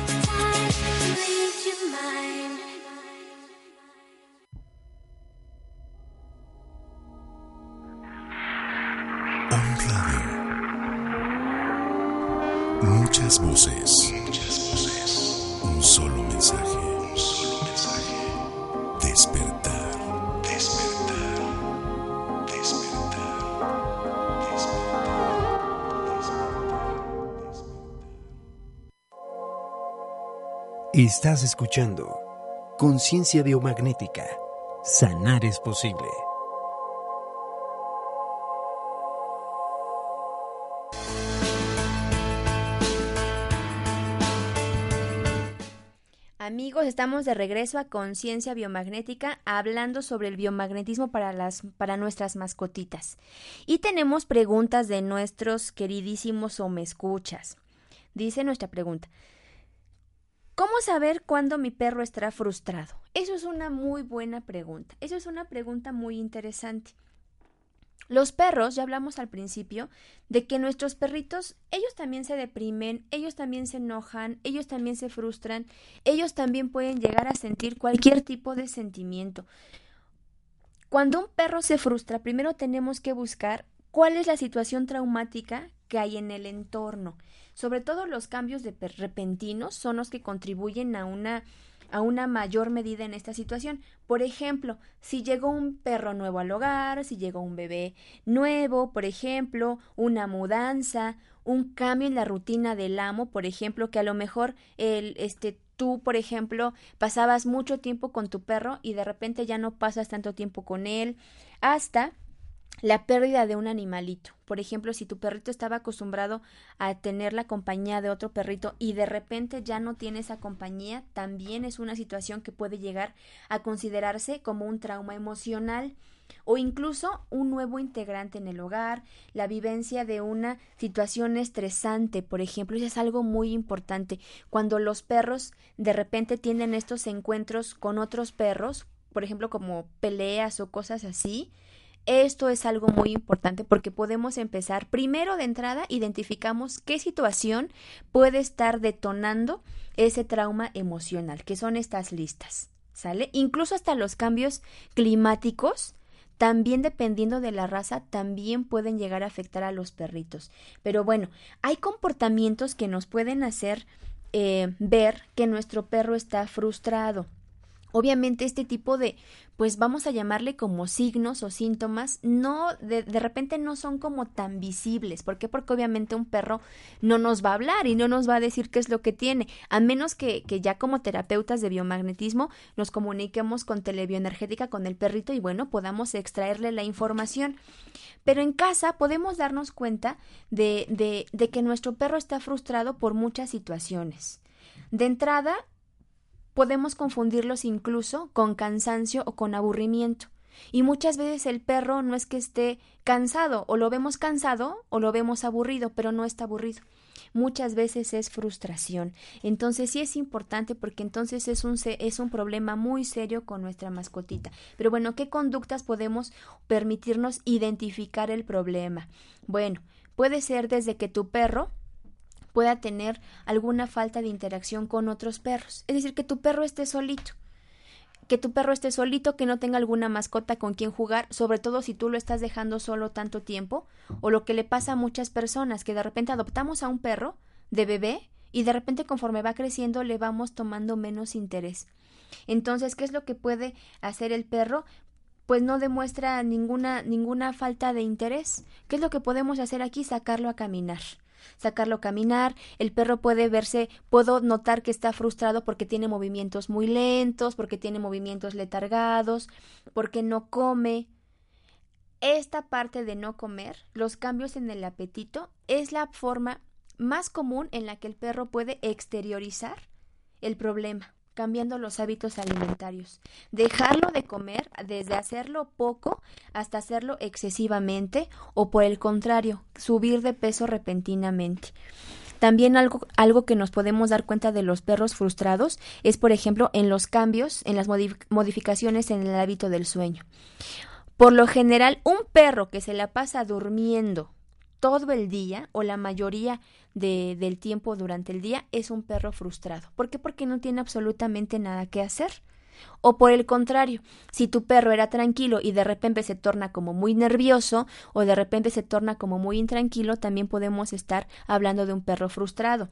Estás escuchando Conciencia Biomagnética. Sanar es posible. Amigos, estamos de regreso a Conciencia Biomagnética hablando sobre el biomagnetismo para las para nuestras mascotitas. Y tenemos preguntas de nuestros queridísimos o escuchas. Dice nuestra pregunta: ¿Cómo saber cuándo mi perro estará frustrado? Eso es una muy buena pregunta. Eso es una pregunta muy interesante. Los perros, ya hablamos al principio, de que nuestros perritos, ellos también se deprimen, ellos también se enojan, ellos también se frustran, ellos también pueden llegar a sentir cualquier tipo de sentimiento. Cuando un perro se frustra, primero tenemos que buscar cuál es la situación traumática que hay en el entorno. Sobre todo los cambios de repentinos son los que contribuyen a una a una mayor medida en esta situación. Por ejemplo, si llegó un perro nuevo al hogar, si llegó un bebé nuevo, por ejemplo, una mudanza, un cambio en la rutina del amo, por ejemplo, que a lo mejor el este tú, por ejemplo, pasabas mucho tiempo con tu perro y de repente ya no pasas tanto tiempo con él, hasta la pérdida de un animalito. Por ejemplo, si tu perrito estaba acostumbrado a tener la compañía de otro perrito y de repente ya no tiene esa compañía, también es una situación que puede llegar a considerarse como un trauma emocional o incluso un nuevo integrante en el hogar, la vivencia de una situación estresante, por ejemplo, eso es algo muy importante. Cuando los perros de repente tienen estos encuentros con otros perros, por ejemplo, como peleas o cosas así, Esto es algo muy importante porque podemos empezar primero de entrada, identificamos qué situación puede estar detonando ese trauma emocional, que son estas listas, ¿sale? Incluso hasta los cambios climáticos también dependiendo de la raza, también pueden llegar a afectar a los perritos. Pero bueno, hay comportamientos que nos pueden hacer eh, ver que nuestro perro está frustrado. Obviamente este tipo de, pues vamos a llamarle como signos o síntomas, no, de, de, repente no son como tan visibles. ¿Por qué? Porque obviamente un perro no nos va a hablar y no nos va a decir qué es lo que tiene, a menos que, que ya como terapeutas de biomagnetismo nos comuniquemos con telebioenergética con el perrito y bueno, podamos extraerle la información. Pero en casa podemos darnos cuenta de, de, de que nuestro perro está frustrado por muchas situaciones. De entrada, podemos confundirlos incluso con cansancio o con aburrimiento. Y muchas veces el perro no es que esté cansado, o lo vemos cansado o lo vemos aburrido, pero no está aburrido. Muchas veces es frustración. Entonces sí es importante porque entonces es un, es un problema muy serio con nuestra mascotita. Pero bueno, ¿qué conductas podemos permitirnos identificar el problema? Bueno, puede ser desde que tu perro pueda tener alguna falta de interacción con otros perros. Es decir, que tu perro esté solito. Que tu perro esté solito, que no tenga alguna mascota con quien jugar, sobre todo si tú lo estás dejando solo tanto tiempo, o lo que le pasa a muchas personas, que de repente adoptamos a un perro de bebé y de repente conforme va creciendo le vamos tomando menos interés. Entonces, ¿qué es lo que puede hacer el perro? Pues no demuestra ninguna ninguna falta de interés. ¿Qué es lo que podemos hacer aquí? Sacarlo a caminar sacarlo caminar, el perro puede verse, puedo notar que está frustrado porque tiene movimientos muy lentos, porque tiene movimientos letargados, porque no come. Esta parte de no comer, los cambios en el apetito, es la forma más común en la que el perro puede exteriorizar el problema cambiando los hábitos alimentarios. Dejarlo de comer desde hacerlo poco hasta hacerlo excesivamente o por el contrario, subir de peso repentinamente. También algo, algo que nos podemos dar cuenta de los perros frustrados es, por ejemplo, en los cambios, en las modificaciones en el hábito del sueño. Por lo general, un perro que se la pasa durmiendo todo el día o la mayoría de, del tiempo durante el día es un perro frustrado. ¿Por qué? Porque no tiene absolutamente nada que hacer. O por el contrario, si tu perro era tranquilo y de repente se torna como muy nervioso o de repente se torna como muy intranquilo, también podemos estar hablando de un perro frustrado.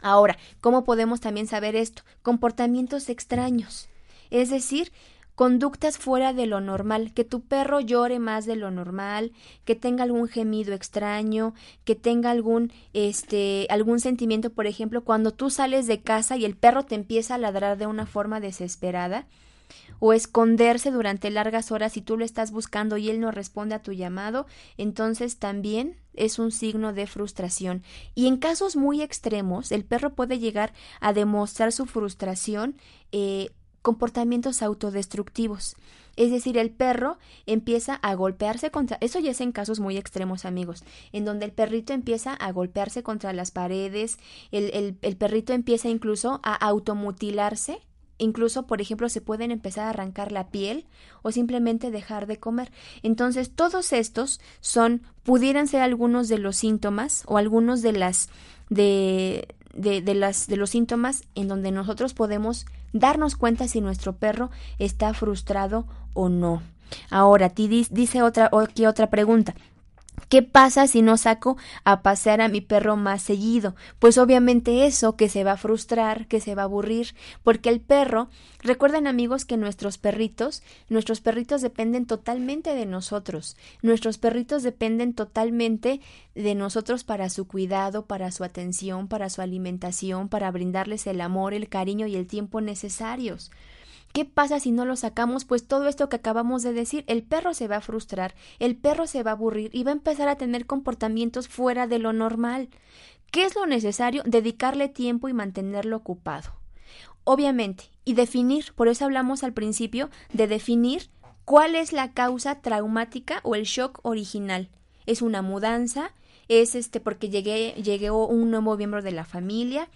Ahora, ¿cómo podemos también saber esto? Comportamientos extraños. Es decir, conductas fuera de lo normal, que tu perro llore más de lo normal, que tenga algún gemido extraño, que tenga algún este algún sentimiento, por ejemplo, cuando tú sales de casa y el perro te empieza a ladrar de una forma desesperada, o esconderse durante largas horas y tú lo estás buscando y él no responde a tu llamado, entonces también es un signo de frustración. Y en casos muy extremos, el perro puede llegar a demostrar su frustración eh, comportamientos autodestructivos. Es decir, el perro empieza a golpearse contra... Eso ya es en casos muy extremos, amigos, en donde el perrito empieza a golpearse contra las paredes, el, el, perrito empieza incluso a automutilarse, incluso, por ejemplo, se pueden empezar a arrancar la piel o simplemente dejar de comer. Entonces, todos estos son, pudieran ser algunos de los síntomas o algunos de las de, de, de, las, de los síntomas en donde nosotros podemos darnos cuenta si nuestro perro está frustrado o no. Ahora, ti dice otra, aquí otra pregunta. ¿Qué pasa si no saco a pasear a mi perro más seguido? Pues obviamente eso que se va a frustrar, que se va a aburrir, porque el perro, recuerden amigos que nuestros perritos, nuestros perritos dependen totalmente de nosotros. Nuestros perritos dependen totalmente de nosotros para su cuidado, para su atención, para su alimentación, para brindarles el amor, el cariño y el tiempo necesarios. ¿Qué pasa si no lo sacamos? Pues todo esto que acabamos de decir, el perro se va a frustrar, el perro se va a aburrir y va a empezar a tener comportamientos fuera de lo normal. ¿Qué es lo necesario? Dedicarle tiempo y mantenerlo ocupado. Obviamente, y definir, por eso hablamos al principio de definir cuál es la causa traumática o el shock original. ¿Es una mudanza? ¿Es este porque llegué, llegó un nuevo miembro de la familia?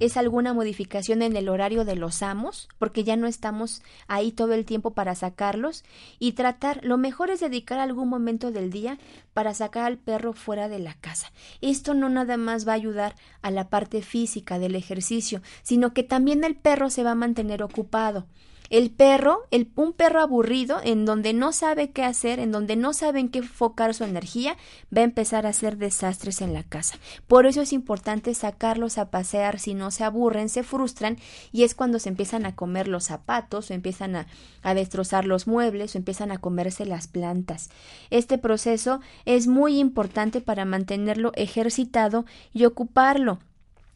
Es alguna modificación en el horario de los amos, porque ya no estamos ahí todo el tiempo para sacarlos y tratar, lo mejor es dedicar algún momento del día para sacar al perro fuera de la casa. Esto no nada más va a ayudar a la parte física del ejercicio, sino que también el perro se va a mantener ocupado. El perro, el, un perro aburrido, en donde no sabe qué hacer, en donde no sabe en qué enfocar su energía, va a empezar a hacer desastres en la casa. Por eso es importante sacarlos a pasear, si no se aburren, se frustran, y es cuando se empiezan a comer los zapatos, o empiezan a, a destrozar los muebles, o empiezan a comerse las plantas. Este proceso es muy importante para mantenerlo ejercitado y ocuparlo.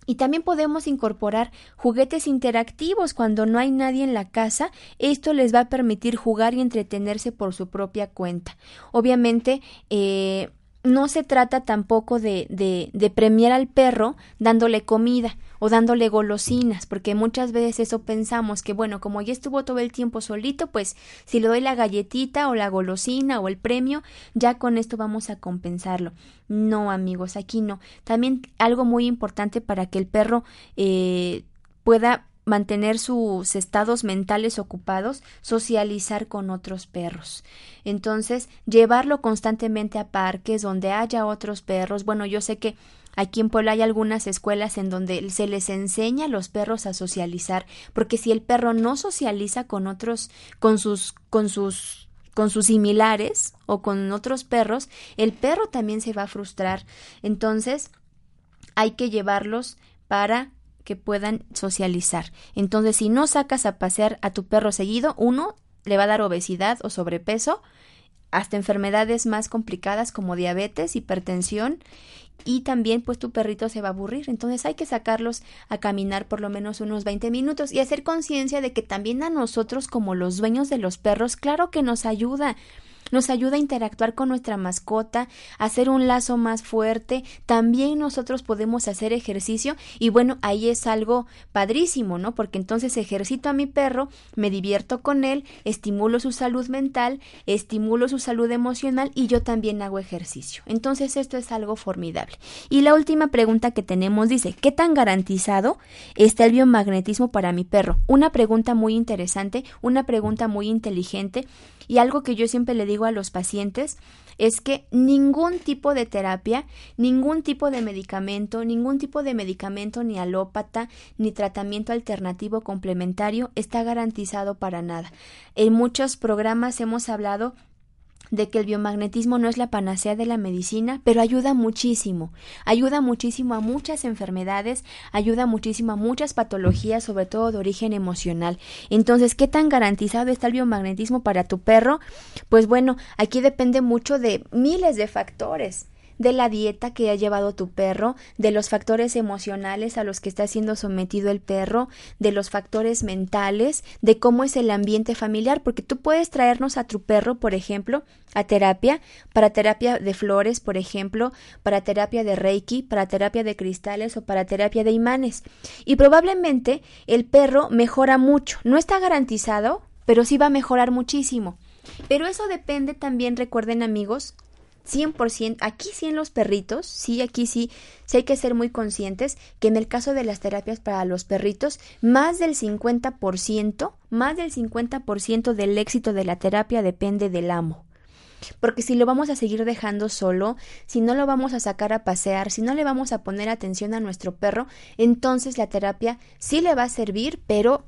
Y también podemos incorporar juguetes interactivos cuando no hay nadie en la casa. Esto les va a permitir jugar y entretenerse por su propia cuenta. Obviamente, eh, no se trata tampoco de, de, de, premiar al perro dándole comida o dándole golosinas, porque muchas veces eso pensamos que, bueno, como ya estuvo todo el tiempo solito, pues si le doy la galletita o la golosina o el premio, ya con esto vamos a compensarlo. No, amigos, aquí no. También algo muy importante para que el perro eh, pueda mantener sus estados mentales ocupados, socializar con otros perros. Entonces, llevarlo constantemente a parques donde haya otros perros. Bueno, yo sé que Aquí en Puebla hay algunas escuelas en donde se les enseña a los perros a socializar, porque si el perro no socializa con otros, con sus, con sus con sus similares o con otros perros, el perro también se va a frustrar. Entonces, hay que llevarlos para que puedan socializar. Entonces, si no sacas a pasear a tu perro seguido, uno le va a dar obesidad o sobrepeso, hasta enfermedades más complicadas como diabetes, hipertensión y también pues tu perrito se va a aburrir. Entonces hay que sacarlos a caminar por lo menos unos 20 minutos y hacer conciencia de que también a nosotros como los dueños de los perros, claro que nos ayuda nos ayuda a interactuar con nuestra mascota, a hacer un lazo más fuerte, también nosotros podemos hacer ejercicio y bueno, ahí es algo padrísimo, ¿no? Porque entonces ejercito a mi perro, me divierto con él, estimulo su salud mental, estimulo su salud emocional y yo también hago ejercicio. Entonces esto es algo formidable. Y la última pregunta que tenemos dice, ¿qué tan garantizado está el biomagnetismo para mi perro? Una pregunta muy interesante, una pregunta muy inteligente y algo que yo siempre le digo a los pacientes es que ningún tipo de terapia, ningún tipo de medicamento, ningún tipo de medicamento ni alópata ni tratamiento alternativo complementario está garantizado para nada. En muchos programas hemos hablado de que el biomagnetismo no es la panacea de la medicina, pero ayuda muchísimo, ayuda muchísimo a muchas enfermedades, ayuda muchísimo a muchas patologías, sobre todo de origen emocional. Entonces, ¿qué tan garantizado está el biomagnetismo para tu perro? Pues bueno, aquí depende mucho de miles de factores de la dieta que ha llevado tu perro, de los factores emocionales a los que está siendo sometido el perro, de los factores mentales, de cómo es el ambiente familiar, porque tú puedes traernos a tu perro, por ejemplo, a terapia, para terapia de flores, por ejemplo, para terapia de reiki, para terapia de cristales o para terapia de imanes. Y probablemente el perro mejora mucho. No está garantizado, pero sí va a mejorar muchísimo. Pero eso depende también, recuerden amigos, 100%, aquí sí en los perritos, sí, aquí sí, sí hay que ser muy conscientes que en el caso de las terapias para los perritos, más del 50%, más del 50% del éxito de la terapia depende del amo. Porque si lo vamos a seguir dejando solo, si no lo vamos a sacar a pasear, si no le vamos a poner atención a nuestro perro, entonces la terapia sí le va a servir, pero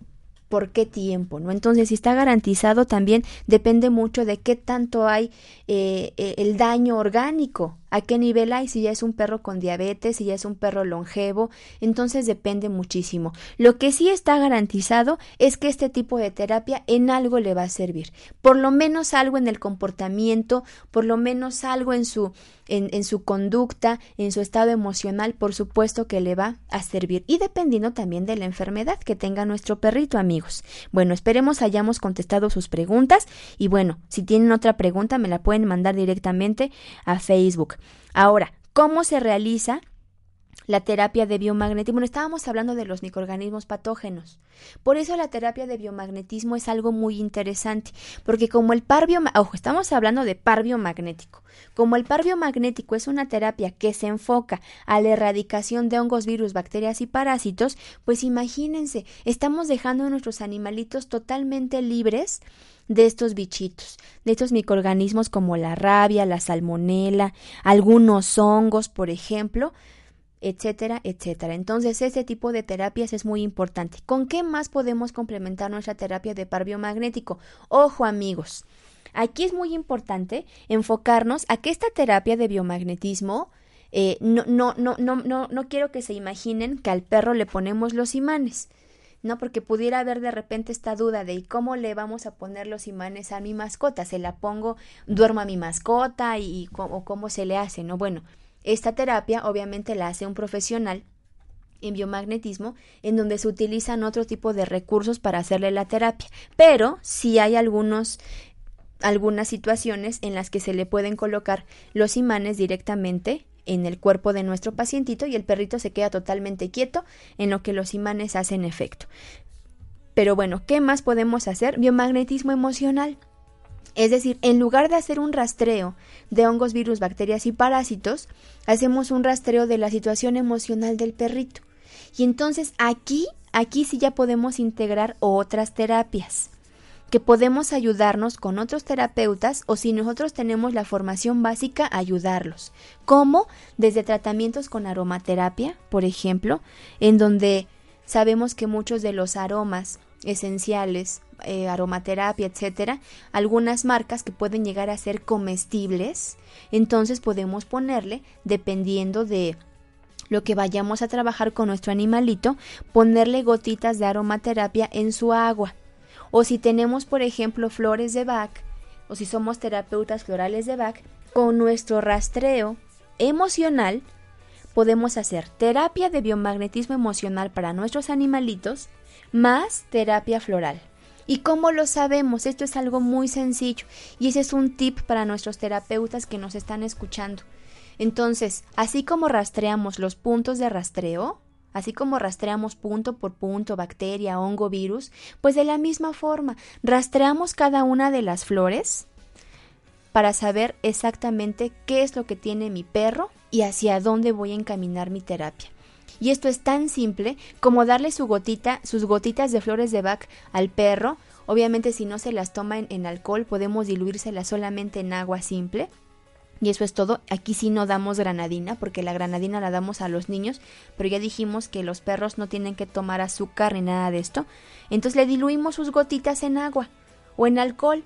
por qué tiempo, ¿no? Entonces, si está garantizado, también depende mucho de qué tanto hay eh, eh, el daño orgánico a qué nivel hay, si ya es un perro con diabetes, si ya es un perro longevo, entonces depende muchísimo. Lo que sí está garantizado es que este tipo de terapia en algo le va a servir, por lo menos algo en el comportamiento, por lo menos algo en su en, en, su conducta, en su estado emocional, por supuesto que le va a servir. Y dependiendo también de la enfermedad que tenga nuestro perrito, amigos. Bueno, esperemos hayamos contestado sus preguntas. Y bueno, si tienen otra pregunta, me la pueden mandar directamente a Facebook. Ahora, ¿cómo se realiza la terapia de biomagnetismo. Bueno, estábamos hablando de los microorganismos patógenos. Por eso la terapia de biomagnetismo es algo muy interesante, porque como el par ojo, estamos hablando de par biomagnético. Como el par biomagnético es una terapia que se enfoca a la erradicación de hongos, virus, bacterias y parásitos, pues imagínense, estamos dejando a nuestros animalitos totalmente libres de estos bichitos, de estos microorganismos como la rabia, la salmonela, algunos hongos, por ejemplo, etcétera, etcétera. Entonces, este tipo de terapias es muy importante. ¿Con qué más podemos complementar nuestra terapia de par biomagnético? Ojo, amigos. Aquí es muy importante enfocarnos a que esta terapia de biomagnetismo eh, no, no, no, no, no, no quiero que se imaginen que al perro le ponemos los imanes. ¿No? Porque pudiera haber de repente esta duda de cómo le vamos a poner los imanes a mi mascota? ¿Se la pongo, duermo a mi mascota y, o cómo se le hace? ¿No? Bueno, esta terapia obviamente la hace un profesional en biomagnetismo, en donde se utilizan otro tipo de recursos para hacerle la terapia, pero sí hay algunos algunas situaciones en las que se le pueden colocar los imanes directamente en el cuerpo de nuestro pacientito y el perrito se queda totalmente quieto en lo que los imanes hacen efecto. Pero bueno, ¿qué más podemos hacer? Biomagnetismo emocional. Es decir, en lugar de hacer un rastreo de hongos, virus, bacterias y parásitos, hacemos un rastreo de la situación emocional del perrito. Y entonces aquí, aquí sí ya podemos integrar otras terapias que podemos ayudarnos con otros terapeutas o si nosotros tenemos la formación básica, ayudarlos. como Desde tratamientos con aromaterapia, por ejemplo, en donde sabemos que muchos de los aromas esenciales, eh, aromaterapia, etcétera, algunas marcas que pueden llegar a ser comestibles, entonces podemos ponerle, dependiendo de lo que vayamos a trabajar con nuestro animalito, ponerle gotitas de aromaterapia en su agua. O si tenemos, por ejemplo, flores de Bach, o si somos terapeutas florales de Bach, con nuestro rastreo emocional, podemos hacer terapia de biomagnetismo emocional para nuestros animalitos más terapia floral. ¿Y cómo lo sabemos? Esto es algo muy sencillo y ese es un tip para nuestros terapeutas que nos están escuchando. Entonces, así como rastreamos los puntos de rastreo, así como rastreamos punto por punto bacteria, hongo, virus, pues de la misma forma, rastreamos cada una de las flores para saber exactamente qué es lo que tiene mi perro y hacia dónde voy a encaminar mi terapia. Y esto es tan simple como darle su gotita, sus gotitas de flores de Bach al perro. Obviamente si no se las toma en, alcohol podemos diluírselas solamente en agua simple. Y eso es todo. Aquí sí no damos granadina, porque la granadina la damos a los niños, pero ya dijimos que los perros no tienen que tomar azúcar ni nada de esto. Entonces le diluimos sus gotitas en agua o en alcohol.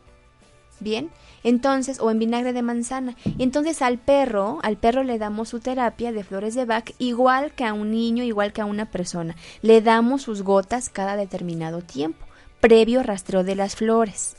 Bien, entonces, o en vinagre de manzana. Y entonces al perro, al perro le damos su terapia de flores de Bach igual que a un niño, igual que a una persona. Le damos sus gotas cada determinado tiempo, previo rastreo de las flores.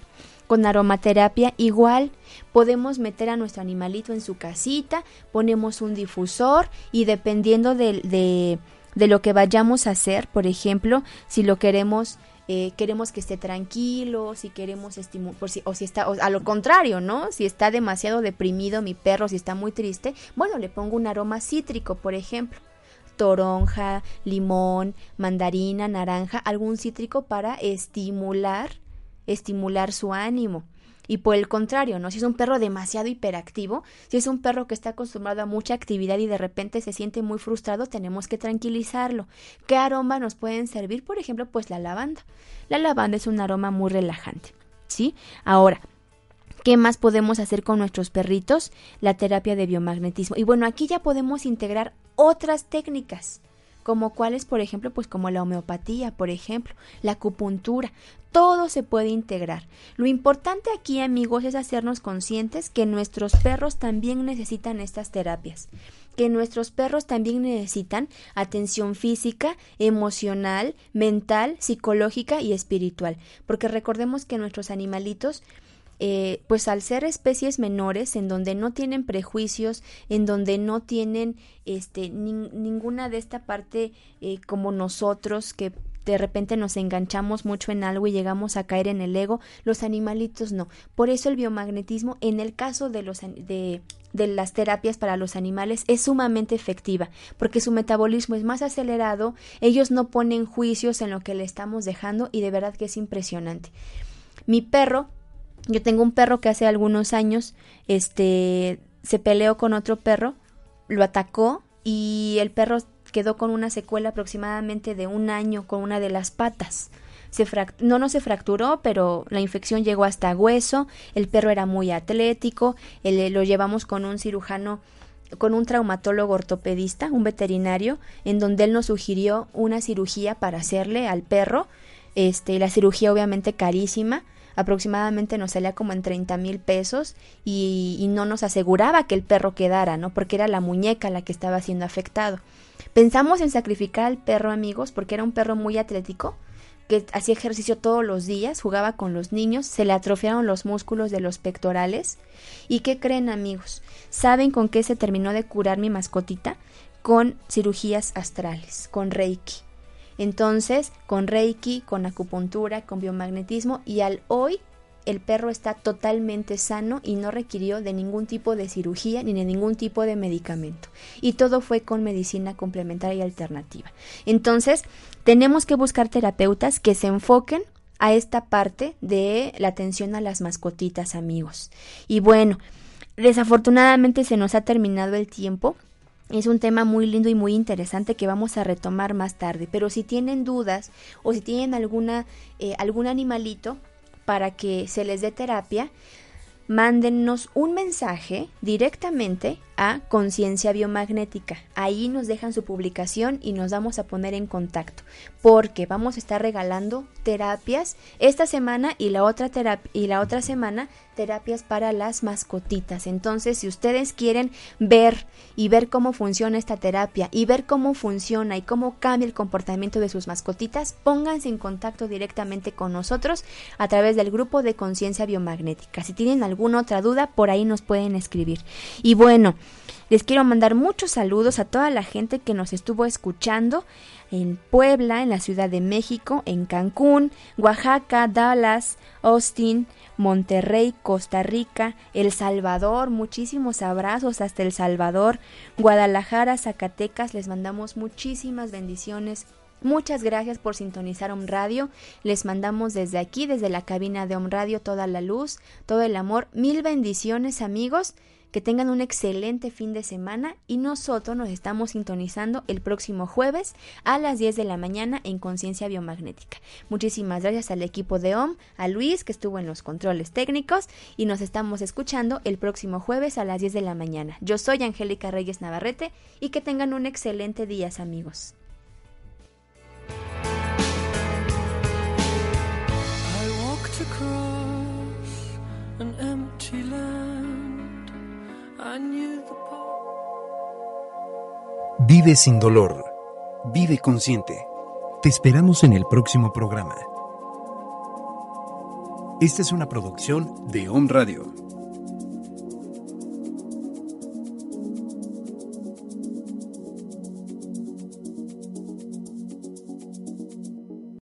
Con aromaterapia igual, podemos meter a nuestro animalito en su casita, ponemos un difusor y dependiendo de, de, de lo que vayamos a hacer, por ejemplo, si lo queremos eh, queremos que esté tranquilo, si queremos estimular, si, o si está, a lo contrario, ¿no? Si está demasiado deprimido mi perro, si está muy triste, bueno, le pongo un aroma cítrico, por ejemplo toronja, limón, mandarina, naranja, algún cítrico para estimular, estimular su ánimo. Y por el contrario, ¿no? Si es un perro demasiado hiperactivo, si es un perro que está acostumbrado a mucha actividad y de repente se siente muy frustrado, tenemos que tranquilizarlo. ¿Qué aroma nos pueden servir? Por ejemplo, pues la lavanda. La lavanda es un aroma muy relajante, ¿sí? Ahora, ¿Qué más podemos hacer con nuestros perritos? La terapia de biomagnetismo. Y bueno, aquí ya podemos integrar otras técnicas como cuáles, por ejemplo, pues como la homeopatía, por ejemplo, la acupuntura, todo se puede integrar. Lo importante aquí, amigos, es hacernos conscientes que nuestros perros también necesitan estas terapias que nuestros perros también necesitan atención física, emocional, mental, psicológica y espiritual, porque recordemos que nuestros animalitos eh, pues al ser especies menores en donde no tienen prejuicios, en donde no tienen este ninguna de esta parte eh, como nosotros que de repente nos enganchamos mucho en algo y llegamos a caer en el ego, los animalitos no. Por eso el biomagnetismo en el caso de los de de las terapias para los animales es sumamente efectiva, porque su metabolismo es más acelerado, ellos no ponen juicios en lo que le estamos dejando y de verdad que es impresionante. Mi perro, yo tengo un perro que hace algunos años, este, se peleó con otro perro, lo atacó y el perro quedó con una secuela aproximadamente de un año con una de las patas. Se no, no se fracturó, pero la infección llegó hasta hueso, el perro era muy atlético, lo llevamos con un cirujano con un traumatólogo ortopedista, un veterinario, en donde él nos sugirió una cirugía para hacerle al perro, este, la cirugía obviamente carísima, aproximadamente nos salía como en 30 mil pesos y, no nos aseguraba que el perro quedara, ¿no? Porque era la muñeca la que estaba siendo afectado. Pensamos en sacrificar al perro, amigos, porque era un perro muy atlético, que hacía ejercicio todos los días, jugaba con los niños, se le atrofiaron los músculos de los pectorales. ¿Y qué creen amigos? ¿Saben con qué se terminó de curar mi mascotita? Con cirugías astrales, con Reiki. Entonces, con Reiki, con acupuntura, con biomagnetismo y al hoy el perro está totalmente sano y no requirió de ningún tipo de cirugía ni de ningún tipo de medicamento. Y todo fue con medicina complementaria y alternativa. Entonces, tenemos que buscar terapeutas que se enfoquen a esta parte de la atención a las mascotitas, amigos. Y bueno, desafortunadamente se nos ha terminado el tiempo. Es un tema muy lindo y muy interesante que vamos a retomar más tarde. Pero si tienen dudas o si tienen alguna, eh, algún animalito, para que se les dé terapia, mándennos un mensaje directamente a Conciencia Biomagnética. Ahí nos dejan su publicación y nos vamos a poner en contacto porque vamos a estar regalando terapias esta semana y la otra y la otra semana terapias para las mascotitas. Entonces, si ustedes quieren ver y ver cómo funciona esta terapia y ver cómo funciona y cómo cambia el comportamiento de sus mascotitas, pónganse en contacto directamente con nosotros a través del grupo de conciencia biomagnética. Si tienen alguna otra duda, por ahí nos pueden escribir. Y bueno, les quiero mandar muchos saludos a toda la gente que nos estuvo escuchando en Puebla, en la Ciudad de México, en Cancún, Oaxaca, Dallas, Austin, Monterrey, Costa Rica, El Salvador, muchísimos abrazos hasta El Salvador, Guadalajara, Zacatecas, les mandamos muchísimas bendiciones. Muchas gracias por sintonizar Om Radio. Les mandamos desde aquí, desde la cabina de Om Radio, toda la luz, todo el amor. Mil bendiciones, amigos que tengan un excelente fin de semana y nosotros nos estamos sintonizando el próximo jueves a las 10 de la mañana en Conciencia Biomagnética. Muchísimas gracias al equipo de OM, a Luis que estuvo en los controles técnicos y nos estamos escuchando el próximo jueves a las 10 de la mañana. Yo soy Angélica Reyes Navarrete y que tengan un excelente día amigos. Vive sin dolor. Vive consciente. Te esperamos en el próximo programa. Esta es una producción de Home Radio.